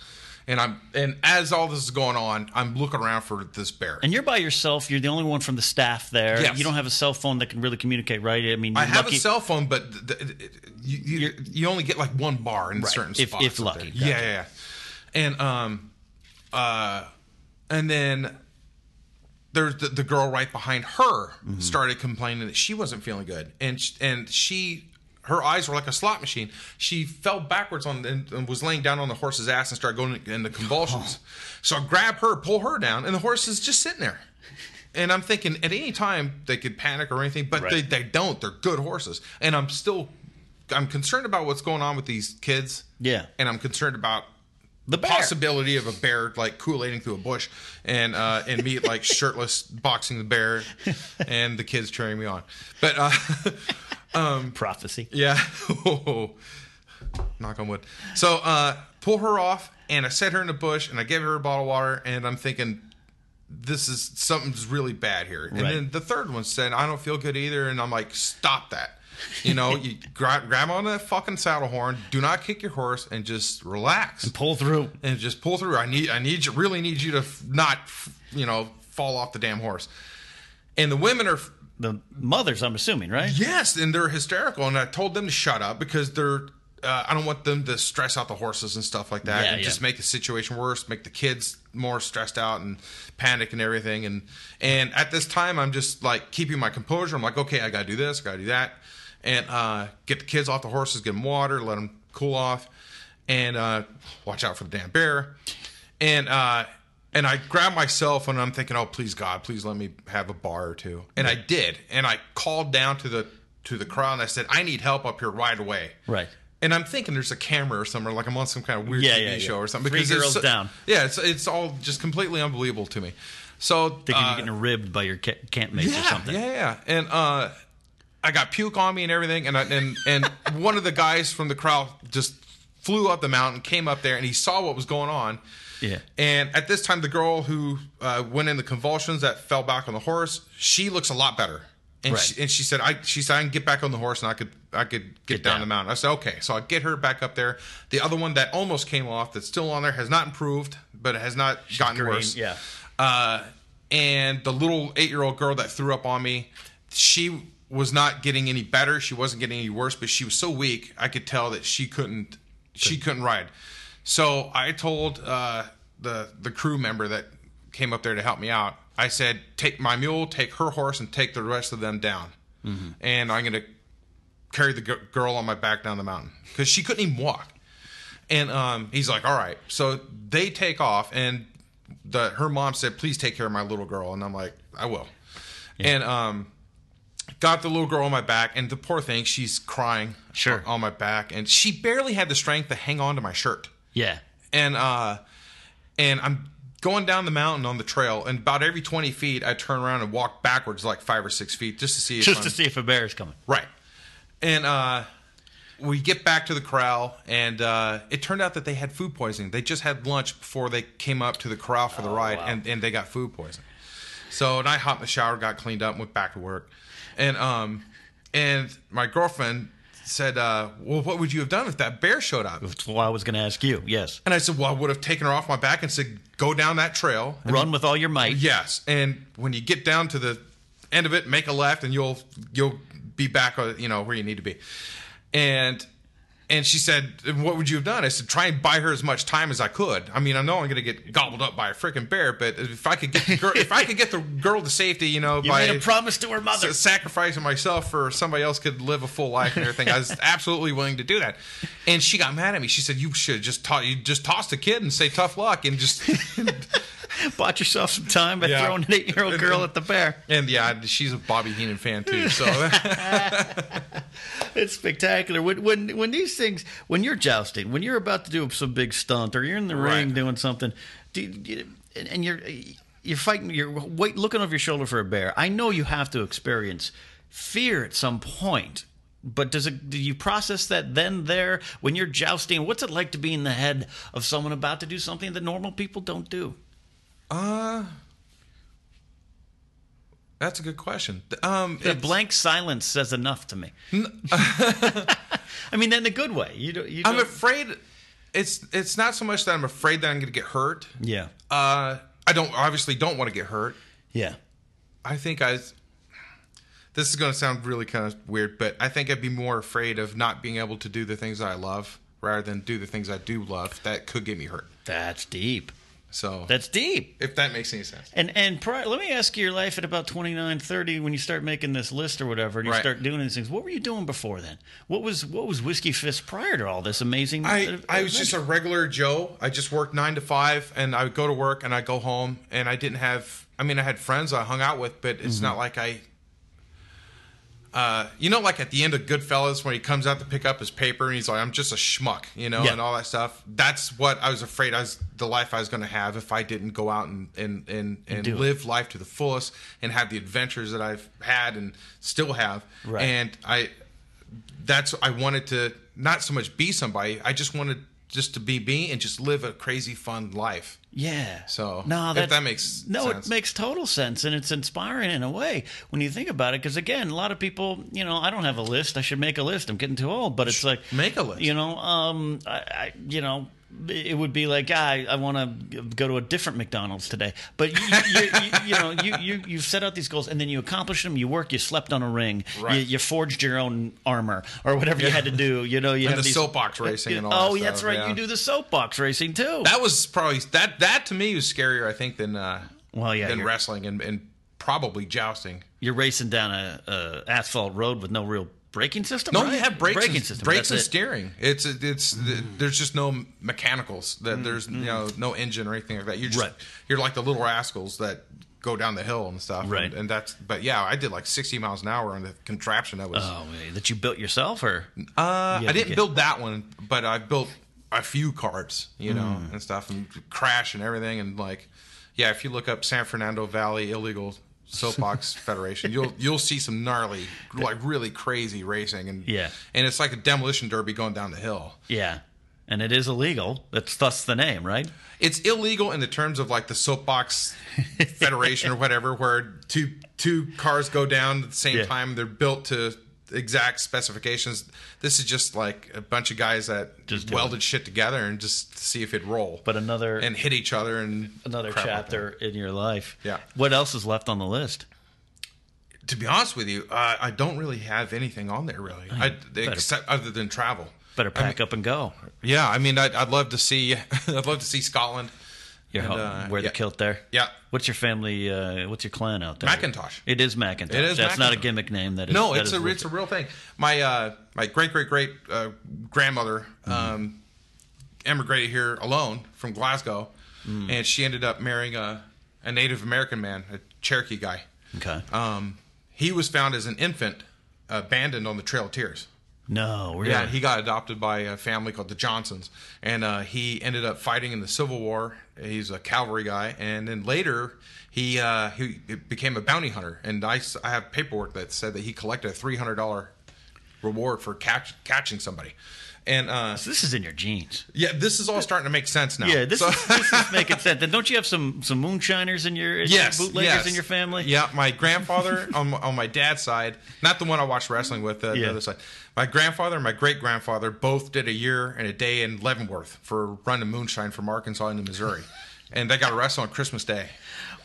And i'm and as all this is going on i'm looking around for this bear And you're by yourself. You're the only one from the staff there. Yes. You don't have a cell phone that can really communicate, right? I mean, I have lucky. a cell phone, but th- th- th- you, you, you only get like one bar in certain If- spots. if lucky. there. Yeah, yeah, yeah. And um, uh, and then there's the, the girl right behind her Mm-hmm. started complaining that she wasn't feeling good, and sh- and she. Her eyes were like a slot machine. She fell backwards on and, and was laying down on the horse's ass and started going into convulsions. So I grab her, pull her down, and the horse is just sitting there. And I'm thinking at any time they could panic or anything, but Right. they, they don't. They're good horses. And I'm still I'm concerned about what's going on with these kids. Yeah. And I'm concerned about The bear. possibility of a bear like Kool-Aiding through a bush and uh and me like shirtless boxing the bear and the kids cheering me on. But uh prophecy. yeah. Knock on wood. So uh pull her off and I set her in the bush and I gave her a bottle of water and I'm thinking this is something's really bad here. And Right. then the third one said, I don't feel good either. And I'm like, stop that. You know, you grab, grab on that fucking saddle horn, do not kick your horse, and just relax And Pull through. and just pull through. I need, I need you, really need you to f- not, f- you know, fall off the damn horse. And the women are, The mothers, I'm assuming, right? yes, and they're hysterical. And I told them to shut up because they're, uh, I don't want them to stress out the horses and stuff like that, Yeah, and yeah. just make the situation worse, make the kids more stressed out and panic and everything. And and at this time, I'm just like keeping my composure. I'm like, okay, I gotta do this, I gotta do that, and uh, get the kids off the horses, get them water, let them cool off, and uh, watch out for the damn bear. And uh, and I grab myself and I'm thinking, oh please God, please let me have a bar or two. And I did, and I called down to the to the crowd and I said, I need help up here right away. Right. And I'm thinking there's a camera or somewhere, like I'm on some kind of weird Yeah, TV yeah, yeah. show or something. Three it's girls so- down. Yeah, it's it's all just completely unbelievable to me. So Thinking uh, you're getting ribbed by your ca- campmates yeah, or something. Yeah, yeah. And uh, I got puke on me and everything, and I, and and one of the guys from the crowd just flew up the mountain, came up there, and he saw what was going on. Yeah. And at this time, the girl who uh, went in the convulsions that fell back on the horse, she looks a lot better. And, Right. she, and she said, "I she said I can get back on the horse and I could I could get, Get down, down. the mountain." I said, "Okay." So I get her back up there. The other one that almost came off, that's still on there, has not improved, but it has not gotten green, worse. yeah. Uh, and the little eight year old girl that threw up on me, she was not getting any better. She wasn't getting any worse, but she was so weak, I could tell that she couldn't she couldn't ride. So I told uh, the the crew member that came up there to help me out. I said, "Take my mule, take her horse, and take the rest of them down." And I'm gonna carry the g- girl on my back down the mountain because she couldn't even walk. And um, he's like, all right. So they take off, and the her mom said, please take care of my little girl. And I'm like, I will. And um, got the little girl on my back, and the poor thing, she's crying Sure. on my back, and she barely had the strength to hang on to my shirt Yeah. and uh and I'm going down the mountain on the trail and about every 20 feet I turn around and walk backwards like 5 or 6 feet just to see if Just I'm, to see if a bear is coming. right. And uh we get back to the corral and uh it turned out that they had food poisoning. They just had lunch before they came up to the corral for the ride and, and they got food poisoning. So and I hopped in the shower got cleaned up and went back to work. And um and my girlfriend said uh well what would you have done if that bear showed up That's what I was going to ask you. Yes. and I said, well, I would have taken her off my back and said, go down that trail. And Run with all your might. Yes. And when you get down to the end of it, make a left and you'll, you'll be back, uh, you know, where you need to be. And, and she said, what would you have done? I said, try and buy her as much time as I could. I mean, I know I'm going to get gobbled up by a freaking bear, but if I could get the girl, if I could get the girl to safety, you know, You by made a promise to her mother. sa- sacrificing myself for somebody else could live a full life and everything. I was absolutely willing to do that. And she got mad at me. She said, "You should just ta- you just toss the kid and say tough luck and just." Bought yourself some time by Yeah. throwing an eight-year-old girl at the bear. and yeah, she's a Bobby Heenan fan too. So It's spectacular. When, when when these things, when you're jousting, when you're about to do some big stunt, or you're in the ring Right. doing something, do you, and and you're you're fighting, you're wait, looking over your shoulder for a bear. I know you have to experience fear at some point. But does it? Do you process that then there when you're jousting? What's it like to be in the head of someone about to do something that normal people don't do? That's a good question. Um, The blank silence says enough to me. I mean, in a good way. You don't. You I'm afraid. It's it's not so much that I'm afraid that I'm going to get hurt. Yeah. Uh, I don't obviously don't want to get hurt. Yeah. I think I. This is going to sound really kind of weird, but I think I'd be more afraid of not being able to do the things that I love rather than do the things I do love that could get me hurt. That's deep. So That's deep. if that makes any sense. And and pri- let me ask you your life at about 29, 30, when you start making this list or whatever, and you Right. start doing these things. What were you doing before then? What was what was Whiskey Fist prior to all this amazing? I, uh, I was just a regular Joe. I just worked nine to five, and I would go to work and I'd go home, and I didn't have. I mean, I had friends I hung out with, but it's Mm-hmm. not like I. Uh, you know, like at the end of Goodfellas, when he comes out to pick up his paper, and he's like, "I'm just a schmuck," you know, Yeah. and all that stuff. That's what I was afraid I was the life I was going to have if I didn't go out and and and, and it. live life to the fullest and have the adventures that I've had and still have. Right. And I, that's I wanted to not so much be somebody. I just wanted just to be me and just live a crazy fun life. Yeah. So, no, that, that makes no, sense. it makes total sense, and it's inspiring in a way when you think about it. Because again, a lot of people, you know, I don't have a list. I should make a list. I'm getting too old, but it's like make a list. You know, um, I, I you know. It would be like, ah, I, I want to go to a different McDonald's today. But you, you, you, you know, you, you you set out these goals and then you accomplish them. You work. You slept on a ring. Right. You, you forged your own armor or whatever you had to do. You know, you And have the these, soapbox racing and all Oh, that that's right. yeah. You do the soapbox racing too. that was probably that that to me was scarier, I think, than uh, Well, yeah, than wrestling and, and probably jousting. You're racing down a, a asphalt road with no real braking system. No, right? you have brakes, braking and, system. brakes and it. steering. It's it's there's just no mechanicals. That there's you know no engine or anything like that. You're just. Right. you're like the little rascals that go down the hill and stuff. Right. And, and that's but yeah, I did like 60 miles an hour on the contraption. That was Oh, that you built yourself, or uh, I didn't build that one, but I built a few carts, you know, Mm. and stuff, and crash and everything, and like, yeah, if you look up San Fernando Valley illegal soapbox federation, you'll you'll see some gnarly, like really crazy racing, and Yeah. and it's like a demolition derby going down the hill. yeah, and it is illegal. That's thus the name, right? It's illegal in the terms of like the soapbox federation or whatever, where two two cars go down at the same Yeah. time. They're built to exact specifications. This is just like a bunch of guys that Just welded shit together and just see if it'd roll. But another and hit each other and another chapter in your life. Yeah. What else is left on the list? To be honest with you, uh, I don't really have anything on there really, I, except other than travel. Better pack up and go. Yeah, I mean, I'd, I'd love to see. I'd love to see Scotland. Your And, home, uh, wear the yeah. kilt there. Yeah. What's your family? Uh, what's your clan out there? Macintosh. It is Macintosh. It is That's not a gimmick name. That is, No, that it's a legit. it's a real thing. My uh, my great great great uh, grandmother Mm-hmm. um, emigrated here alone from Glasgow, Mm. and she ended up marrying a a Native American man, a Cherokee guy. Okay. Um, he was found as an infant, abandoned on the Trail of Tears. No, really. Yeah, he got adopted by a family called the Johnsons, and uh, he ended up fighting in the Civil War. He's a cavalry guy, and then later he uh, he became a bounty hunter. And I, I have paperwork that said that he collected a three hundred dollar reward for catch, catching somebody. And uh, So this is in your genes. yeah, this is all starting to make sense now. Yeah, this, So- is, this is making sense. And don't you have some some moonshiners in your yes, bootleggers yes. in your family? Yeah, my grandfather on my, on my dad's side, not the one I watched wrestling with, uh, Yeah. the other side. My grandfather and my great grandfather both did a year and a day in Leavenworth for running moonshine from Arkansas into Missouri, and they got arrested on Christmas Day.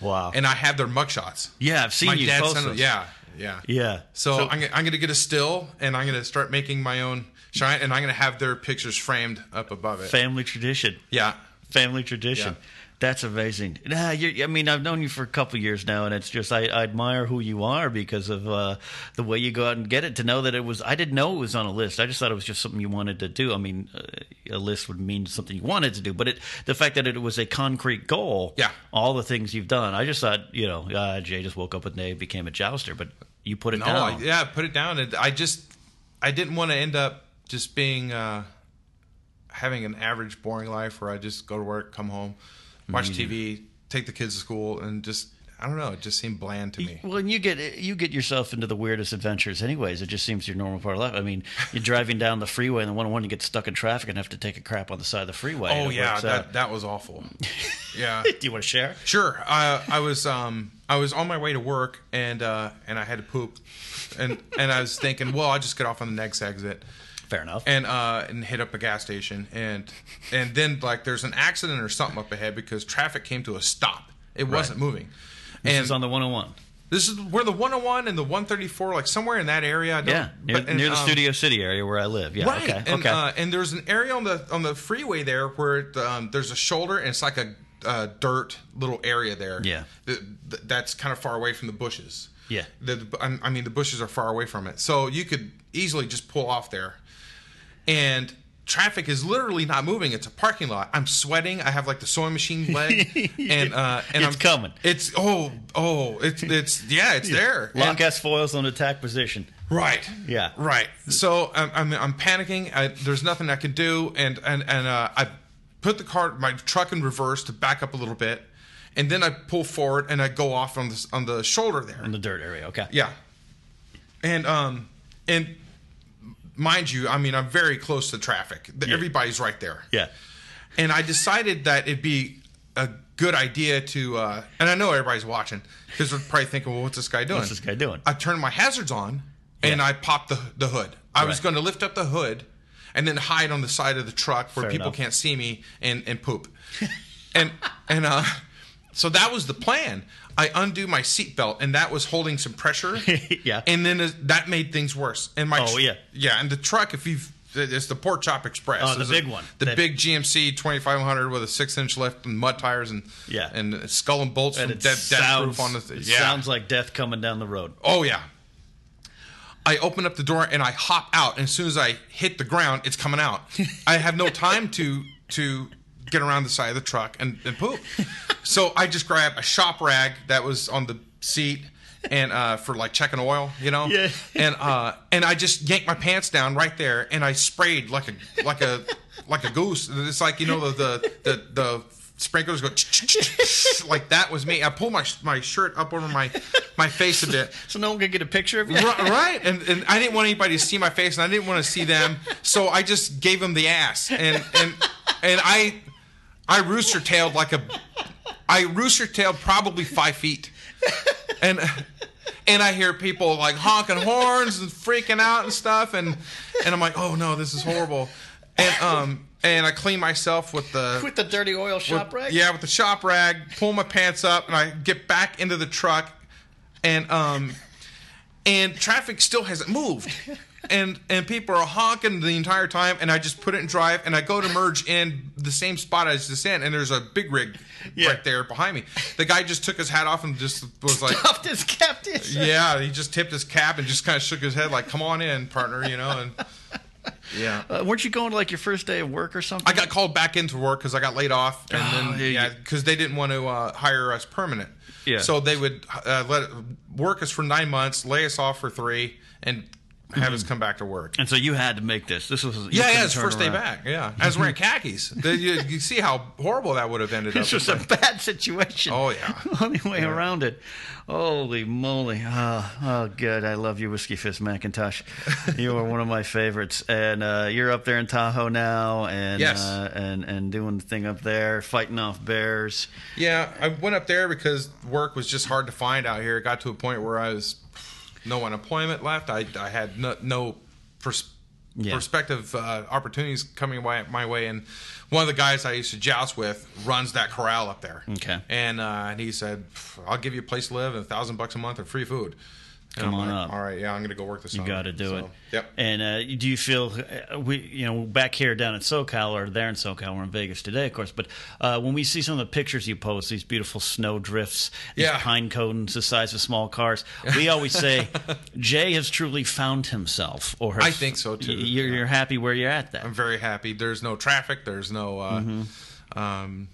Wow. And I have their mugshots. yeah, I've seen my you dad sent them. Yeah, yeah, Yeah. So, I'm, I'm going to get a still, and I'm going to start making my own shine, and I'm going to have their pictures framed up above it. family tradition. yeah. Family tradition. Yeah. That's amazing. Nah, you're, I mean, I've known you for a couple years now, and it's just I, I admire who you are because of uh, the way you go out and get it. To know that it was, I didn't know it was on a list. I just thought it was just something you wanted to do. I mean, uh, a list would mean something you wanted to do, but it, the fact that it was a concrete goal, Yeah. all the things you've done. I just thought, you know, uh, Jay just woke up one day, became a jouster, but you put it No, down. I, yeah, put it down. And I just, I didn't want to end up just being, uh, having an average, boring life where I just go to work, come home, watch Mm-hmm. TV, take the kids to school, and just, I don't know, it just seemed bland to me. Well, and you get you get yourself into the weirdest adventures, anyways. It just seems your normal part of life. I mean, you're driving down the freeway, and the one on one you get stuck in traffic and have to take a crap on the side of the freeway. Oh yeah, that out. that was awful. Yeah. Do you want to share? Sure. Uh, I was um I was on my way to work and uh and I had to poop, and and I was thinking, well, I'll just get off on the next exit. Fair enough. and uh and hit up a gas station and and then like there's an accident or something up ahead because traffic came to a stop it wasn't moving this and is on the 101. this is where the 101 and the 134 like somewhere in that area I don't- Yeah, near, but- and, near the um, Studio City area where I live. Yeah. right Okay. and okay. uh, and there's an area on the on the freeway there where um, there's a shoulder and it's like a uh, dirt little area there Yeah. Th- th- that's kind of far away from the bushes Yeah. the, I mean, the bushes are far away from it, so you could easily just pull off there. And traffic is literally not moving. It's a parking lot. I'm sweating. I have like the sewing machine leg, and uh, and It's I'm coming. It's oh oh it's it's yeah it's there. Lock S foils on attack position. Right. Yeah. Right. So I'm I'm, I'm panicking. I, there's nothing I can do, and and and uh, I put the car, my truck in reverse to back up a little bit, and then I pull forward and I go off on the on the shoulder there. In the dirt area. Okay. Yeah. And um and mind you, I mean I'm very close to traffic. Yeah. Everybody's right there. Yeah. And I decided that it'd be a good idea to uh and I know everybody's watching because they're probably thinking, well, what's this guy doing? What's this guy doing? I turned my hazards on and Yeah. I popped the the hood. I was going to lift up the hood and then hide on the side of the truck where Fair people enough. can't see me and and poop. and and uh so that was the plan. I undo my seatbelt, and that was holding some pressure. Yeah. And then uh, that made things worse. And my Oh, yeah. yeah, and the truck, if you've it's the Pork Chop Express. Oh, the It's a- big one. the That- big GMC 2500 with a six inch lift and mud tires and Yeah. and skull and bolts And from death proof on the it yeah. sounds like death coming down the road. Oh yeah. I open up the door and I hop out, and as soon as I hit the ground, it's coming out. I have no time to to get around the side of the truck and, and poop. So I just grab a shop rag that was on the seat and uh, for like checking oil, you know. Yeah. And uh, and I just yanked my pants down right there, and I sprayed like a like a like a goose. It's like you know the the the, the sprinklers go like that was me. I pulled my my shirt up over my my face a bit. So no one could get a picture of you. Ri- right and, and i didn't want anybody to see my face and i didn't want to see them so i just gave them the ass and and and i i rooster tailed like a i rooster tailed probably five feet and and i hear people like honking horns and freaking out and stuff and and i'm like oh no this is horrible and um and i clean myself with the With the dirty oil shop with- rag. Yeah, with the shop rag, pull my pants up, and I get back into the truck, and um, and traffic still hasn't moved. And and people are honking the entire time, and I just put it in drive, and I go to merge in the same spot as the in, and there's a big rig Yeah. right there behind me. The guy just took his hat off and just was like, Puffed his cap yeah, he just tipped his cap and just kind of shook his head like, "Come on in, partner," you know, and yeah. Uh, weren't you going to like your first day of work or something? I got called back into work because I got laid off, and Oh, then yeah, because they didn't want to uh, hire us permanent. Yeah. So they would uh, let work us for nine months, lay us off for three, and have us come back to work. and so you had to make this. This was Yeah, yeah, it's turn first day back. Yeah, I was wearing khakis. You, you see how horrible that would have ended up. It's just It's a bad situation. Oh, yeah. Only way around it. Holy moly. Oh, oh, good. I love you, Whiskey Fist McIntosh. you are one of my favorites. And uh, you're up there in Tahoe now and, Yes. uh, and, and doing the thing up there, fighting off bears. Yeah, I went up there because work was just hard to find out here. It got to a point where I was no unemployment left. I, I had no, no pers- Yeah. prospective uh, opportunities coming my, my way. And one of the guys I used to joust with runs that corral up there. Okay. And, uh, and he said, "I'll give you a place to live and a thousand bucks a month and free food." Come on like, up. All right, yeah, I'm going to go work this. You got to do it. Yep. And uh, do you feel uh, we, you know, back here down in SoCal or there in SoCal, we're in Vegas today, of course. But uh, when we see some of the pictures you post, these beautiful snow drifts, these Yeah. pine cones the size of small cars, we always say Jay has truly found himself. Or has, I think so, too. You're, you're happy where you're at. Then I'm very happy. There's no traffic. There's no uh, Mm-hmm. um,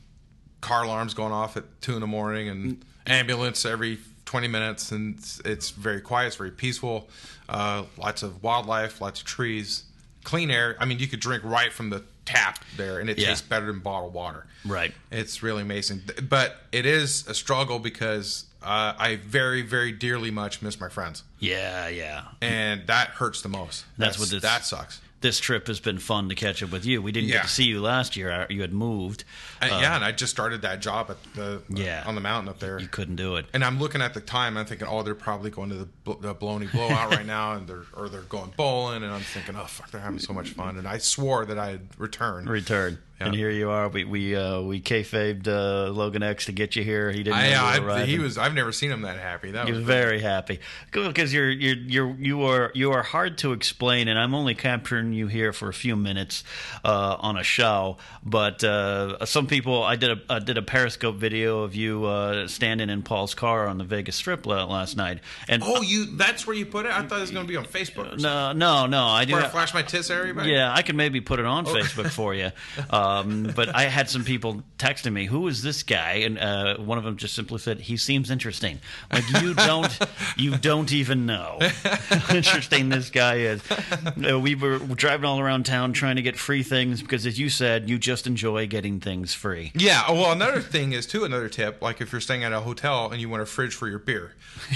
car alarms going off at two in the morning, and ambulance every 20 minutes, and it's, it's very quiet. It's very peaceful. Uh, lots of wildlife, lots of trees, clean air. I mean, you could drink right from the tap there, and it Yeah. tastes better than bottled water. Right. It's really amazing, but it is a struggle because uh, I very, very dearly much miss my friends, yeah, yeah. and that hurts the most. That's what this- that sucks. This trip has been fun to catch up with you. We didn't Yeah. get to see you last year. Uh, You had moved. Uh, yeah, and I just started that job at the Yeah. on the mountain up there. You couldn't do it. And I'm looking at the time. I'm thinking, oh, they're probably going to the, the Baloney Blowout right now, and they're or they're going bowling. And I'm thinking, oh fuck, they're having so much fun. And I swore that I'd return. return. Yeah. And here you are. We we uh, we kayfabed uh, Logan X to get you here. He didn't. I, know I, he was. I've never seen him that happy. That He was was very happy because you're you're you're you are you are hard to explain, and I'm only capturing you here for a few minutes uh, on a show. But uh, some people, I did a I did a Periscope video of you uh, standing in Paul's car on the Vegas Strip last night, and Oh, you? That's where you put it? I thought it was going to be on Facebook. No no no, I do. Where I flash my tits everybody. Yeah, I could maybe put it on Facebook for you. Um, but I had some people texting me, "Who is this guy?" And uh, one of them just simply said, "He seems interesting." Like you don't, you don't even know how interesting this guy is. Uh, we were driving all around town trying to get free things because, as you said, you just enjoy getting things free. Yeah. Well, another thing is too. Another tip, like if you're staying at a hotel and you want a fridge for your beer,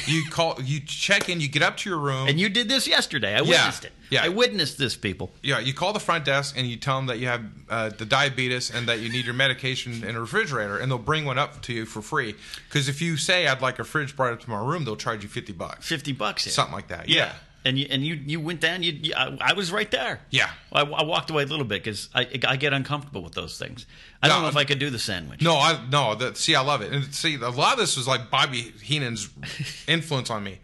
you call, you check in, you get up to your room, And you did this yesterday. I witnessed it. Yeah. I witnessed this, people. Yeah, you call the front desk and you tell them that you have uh, the diabetes and that you need your medication in a refrigerator, and they'll bring one up to you for free. Because if you say I'd like a fridge brought up to my room, they'll charge you fifty bucks, Fifty bucks, here. something like that. Yeah. Yeah, And you and you you went down. You, you I, I was right there. Yeah. I, I walked away a little bit because I I get uncomfortable with those things. I don't know if I could do the sandwich. No, I no. The, see, I love it, and see, a lot of this was like Bobby Heenan's influence on me.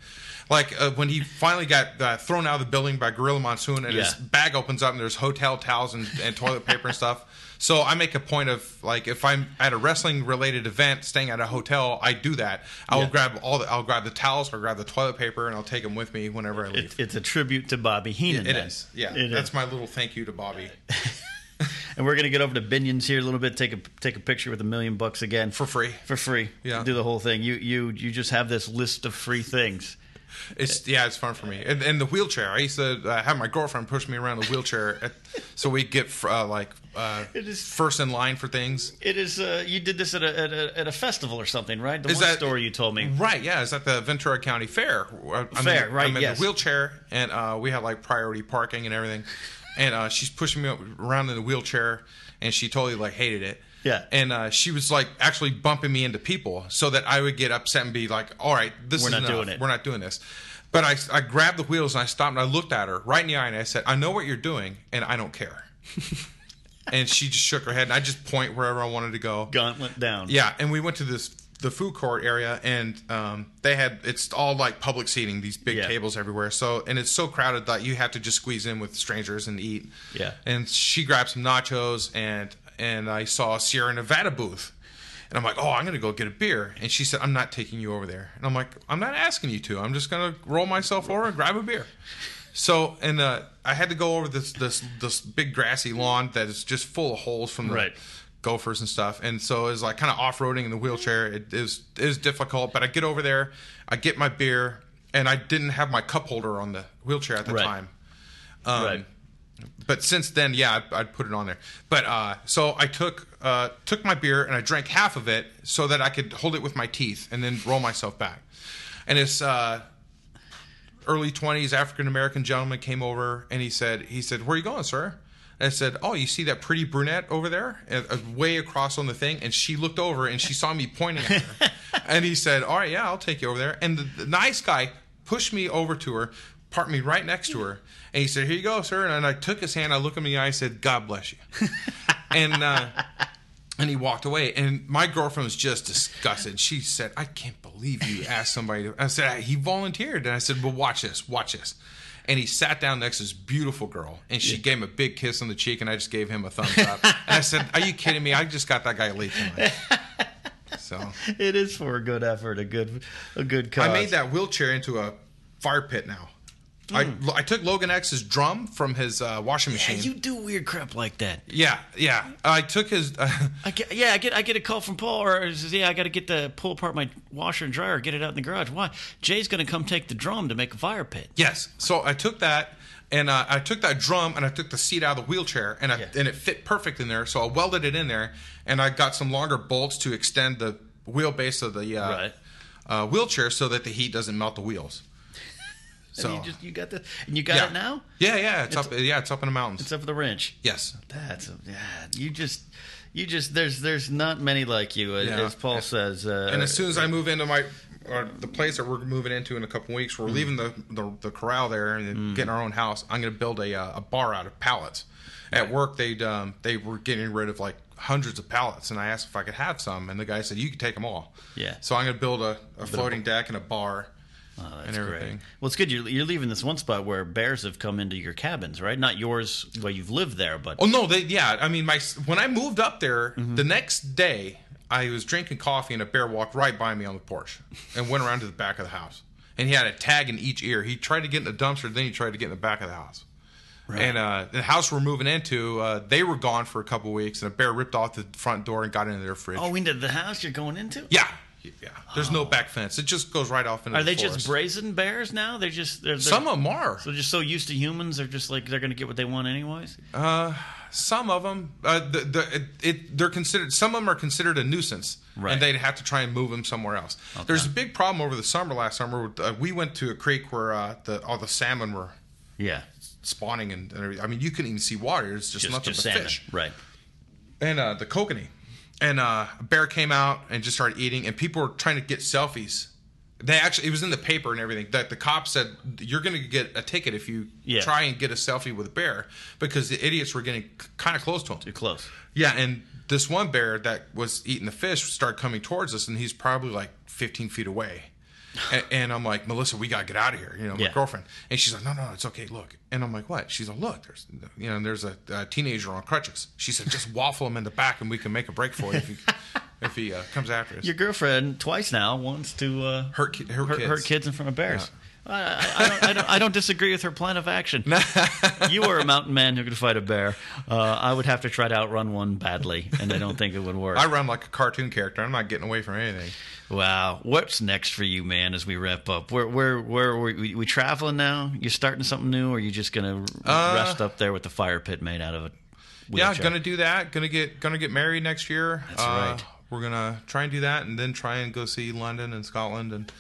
Like uh, when he finally got uh, thrown out of the building by Gorilla Monsoon, and his bag opens up and there's hotel towels and, and toilet paper and stuff. So I make a point of like if I'm at a wrestling related event, staying at a hotel, I do that. I will Yeah. grab all the, I'll grab the towels, I'll grab the toilet paper, and I'll take them with me whenever I leave. It, it's a tribute to Bobby Heenan. It then. is, yeah. It that's is. my little thank you to Bobby And we're gonna get over to Binions here a little bit. Take a take a picture with a million bucks again for free. for free. Yeah. Do the whole thing. You you you just have this list of free things. It's yeah, it's fun for me. And, and the wheelchair. I used to uh, have my girlfriend push me around the wheelchair, at, so we get uh, like uh, is- first in line for things. It is. Uh, you did this at a, at a at a festival or something, right? The Is one that- story you told me. Right? Yeah, it's at the Ventura County Fair. I'm Fair, in, right, I'm in yes. the wheelchair, and uh, we had like priority parking and everything. And uh, she's pushing me around in the wheelchair, and she totally like hated it. Yeah. And uh, she was like actually bumping me into people so that I would get upset and be like, "All right, this We're is not enough. doing it." We're not doing this." But I, I grabbed the wheels and I stopped and I looked at her right in the eye and I said, "I know what you're doing, and I don't care." and she just shook her head, and I just point wherever I wanted to go. Gauntlet down. Yeah, and we went to this the food court area, and um, they had it's all like public seating, these big Yeah. tables everywhere. So and it's so crowded that you have to just squeeze in with strangers and eat. Yeah. And she grabbed some nachos, and and I saw a Sierra Nevada booth. And I'm like, oh, I'm gonna go get a beer. And she said, I'm not taking you over there. And I'm like, I'm not asking you to. I'm just gonna roll myself over and grab a beer. So, and uh, I had to go over this this this big grassy lawn that is just full of holes from the Right. gophers and stuff. And so it was like kind of off roading in the wheelchair. It is it is difficult, but I get over there, I get my beer, and I didn't have my cup holder on the wheelchair at the Right. time. Um, right. But since then, yeah, I'd, I'd put it on there. But uh, so I took uh, took my beer and I drank half of it so that I could hold it with my teeth and then roll myself back. And this uh, early twenties African American gentleman came over and he said he said Where are you going, sir? And I said, "Oh, you see that pretty brunette over there, uh, uh, way across on the thing?" And she looked over and she saw me pointing at her. and he said, "All right, yeah, I'll take you over there." And the, the nice guy pushed me over to her, parked me right next to her, and he said, "Here you go, sir." And I took his hand, I looked him in the eye, I said, "God bless you." and uh, and he walked away. And my girlfriend was just disgusted. She said, "I can't believe you asked somebody." To, I said, "He volunteered." And I said, "Well, watch this, watch this." And he sat down next to this beautiful girl, and she gave him a big kiss on the cheek, and I just gave him a thumbs up. and I said, "Are you kidding me? I just got that guy late tonight." So It is for a good effort, a good a good cause. I made that wheelchair into a fire pit now. I, I took Logan X's drum from his uh, washing Yeah, machine. you do weird crap like that. yeah, yeah. I took his. Uh, I get, yeah, I get I get a call from Paul, or says, yeah, I got to get the pull apart my washer and dryer, get it out in the garage. Why? Jay's going to come take the drum to make a fire pit. Yes. So I took that and uh, I took that drum and I took the seat out of the wheelchair and I, Yeah. and it fit perfect in there. So I welded it in there and I got some longer bolts to extend the wheelbase of the uh, Right. uh, wheelchair so that the heat doesn't melt the wheels. So And you just you got the and you got yeah. it now. Yeah, yeah. It's, up. Yeah, it's up in the mountains. It's up the ranch. yes. That's yeah. You just you just there's there's not many like you, as, Yeah. as Paul says. Uh, And as soon as I move into my or the place that we're moving into in a couple weeks, Mm. we're leaving the, the the corral there and getting our own house. I'm going to build a uh, a bar out of pallets. At work, they um, they were getting rid of like hundreds of pallets, and I asked if I could have some, and the guy said you could take them all. Yeah. So I'm going to build a, a floating deck and a bar Oh, that's and everything. Great. Well, it's good. You're, you're leaving this one spot where bears have come into your cabins, right? Not yours, where you've lived there, but Oh no, they yeah. I mean, my when I moved up there, Mm-hmm. the next day I was drinking coffee and a bear walked right by me on the porch and went around to the back of the house. And he had a tag in each ear. He tried to get in the dumpster, then he tried to get in the back of the house. And uh, the house we're moving into, uh, they were gone for a couple weeks, and a bear ripped off the front door and got into their fridge. oh, into the house you're going into. yeah, yeah. There's no back fence. It just goes right off into Are the they forest. just brazen bears now? They're just they're, they're Some of them are. so they're just so used to humans. They're just like they're going to get what they want anyways. Some of them, uh, the, the, it, it, they're considered. Some of them are considered a nuisance, Right. and they'd have to try and move them somewhere else. There's a big problem over the summer. Last summer, uh, we went to a creek where uh, the, all the salmon were Yeah, spawning, and, and everything. I mean, you couldn't even see water. It's just, just nothing just but salmon, fish. right? And uh, the kokanee, and uh, a bear came out and just started eating, and people were trying to get selfies. They actually, it was in the paper and everything. That the cop said you're going to get a ticket if you Yeah. try and get a selfie with a bear because the idiots were getting kind of close to him. Too close. Yeah, and this one bear that was eating the fish started coming towards us, and he's probably like 15 feet away. And, and I'm like, Melissa, we gotta get out of here. You know, my Yeah. girlfriend. And she's like, No, no, it's okay. Look. And I'm like, What? She's like, Look, there's, you know, there's a, a teenager on crutches. She said, Just waffle him in the back, and we can make a break for you if he, if he uh, comes after us. Your girlfriend twice now wants to uh, Hurt ki- hurt hurt, kids. hurt kids in front of bears. I, I, I, don't, I, don't, I don't disagree with her plan of action. you are a mountain man who could fight a bear. Uh, I would have to try to outrun one badly, and I don't think it would work. I run like a cartoon character. I'm not getting away from anything. Wow, what's next for you, man? As we wrap up, where where where are we, we traveling now? You starting something new, or are you just gonna rest up there with the fire pit made out of it? Yeah, gonna do that. Gonna get gonna get married next year. That's Uh, right. We're gonna try and do that, and then try and go see London and Scotland and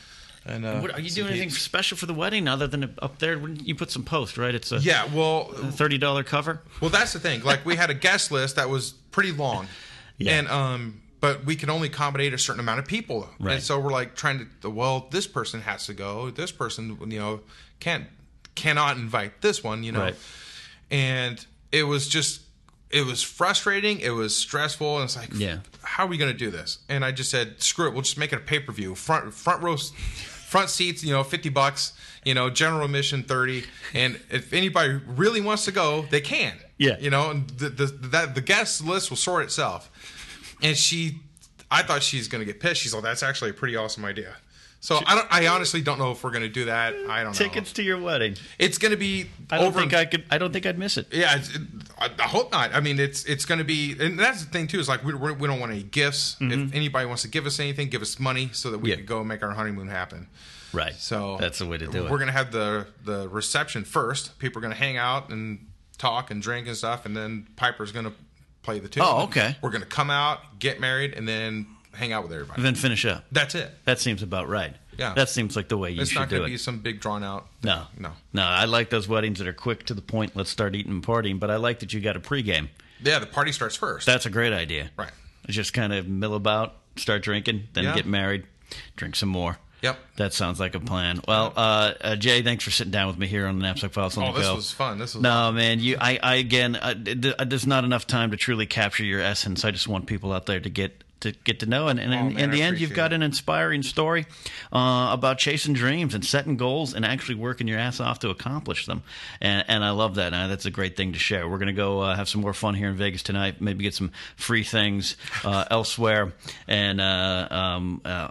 and. Uh, What, are you doing anything special for the wedding other than up there? You put some post, right? It's a Yeah, well, thirty dollar cover. well, that's the thing. Like we had a guest list that was pretty long, Yeah. and um, but we can only accommodate a certain amount of people, Right. and so we're like trying to. Well, this person has to go. This person, you know, can't cannot invite this one, you know, Right. and it was just. It was frustrating. It was stressful, and it's like, Yeah. how are we going to do this? And I just said, screw it, we'll just make it a pay per view, front front row, front seats, you know, fifty bucks, you know, general admission thirty, and if anybody really wants to go, they can. Yeah. you know, and the the that the guest list will sort itself. And she, I thought she's going to get pissed. She's like, that's actually a pretty awesome idea. So I don't. I honestly don't know if we're going to do that. I don't Tickets know. to your wedding. It's going to be I don't over. think I could. I don't think I'd miss it. Yeah, it, I, I hope not. I mean, it's it's going to be, and that's the thing too. Is like we, we're, don't want any gifts. If anybody wants to give us anything, give us money so that we Mm-hmm. Yeah. can go and make our honeymoon happen. Right. So that's the way to do it. We're going to have the the reception first. People are going to hang out and talk and drink and stuff, and then Piper's going to play the tune. Oh, okay. We're going to come out, get married, and then hang out with everybody. And then finish up. That's it. That seems about right. Yeah. That seems like the way you It's should not do going it. to be some big drawn out. no. no. No. I like those weddings that are quick to the point. Let's start eating and partying. But I like that you got a pregame. Yeah, the party starts first. That's a great idea. Right. Just kind of mill about, start drinking, then Yeah. get married, drink some more. Yep. That sounds like a plan. Well, uh, uh, Jay, thanks for sitting down with me here on the Knapsack Files on Oh, the this go. was fun. This was no, man. You, I, I again, uh, there's not enough time to truly capture your essence. I just want people out there to get to get to know, and, and Oh, in, man, in the I end, you've got it. an inspiring story uh, about chasing dreams and setting goals and actually working your ass off to accomplish them. And, and I love that. And that's a great thing to share. We're going to go uh, have some more fun here in Vegas tonight. Maybe get some free things uh, elsewhere. And uh, um, uh,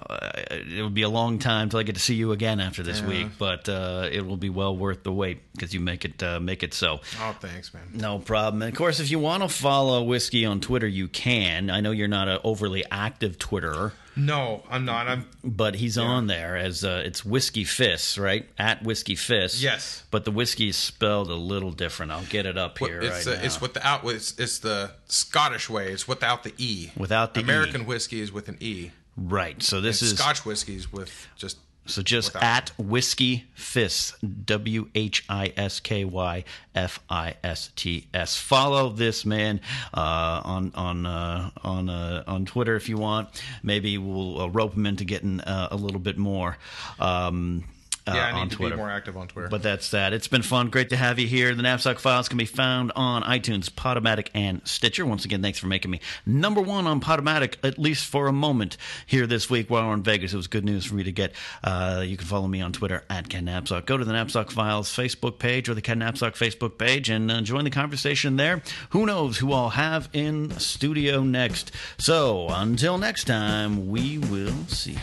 it will be a long time till I get to see you again after this Yeah. week, but uh, it will be well worth the wait because you make it uh, make it so. Oh, thanks, man. No problem. And of course, if you want to follow Whiskey on Twitter, you can. I know you're not an overly active Twitterer, No, I'm not. I'm but he's on there as uh, it's Whiskey Fists, right? At Whiskey Fists. Yes. But the whiskey is spelled a little different. I'll get it up here it's right the, now. it's without it's, it's the Scottish way. It's without the e. Without the E. American whiskey is with an e. right. So this And is Scotch whiskies with just So just without. at Whiskey Fists, W H I S K Y F I S T S. Follow this man uh, on on uh, on uh, on Twitter if you want. Maybe we'll uh, rope him into getting uh, a little bit more. Um, uh, yeah. I on need to Twitter. be more active on Twitter. But that's that. It's been fun. Great to have you here. The Knapsack Files can be found on iTunes, Podomatic, and Stitcher. Once again, thanks for making me number one on Podomatic, at least for a moment here this week while we're in Vegas. It was good news for me to get. Uh, you can follow me on Twitter at Ken Knapsack. Go to the Knapsack Files Facebook page or the Ken Knapsack Facebook page and uh, join the conversation there. Who knows who I'll have in studio next. So until next time, we will see.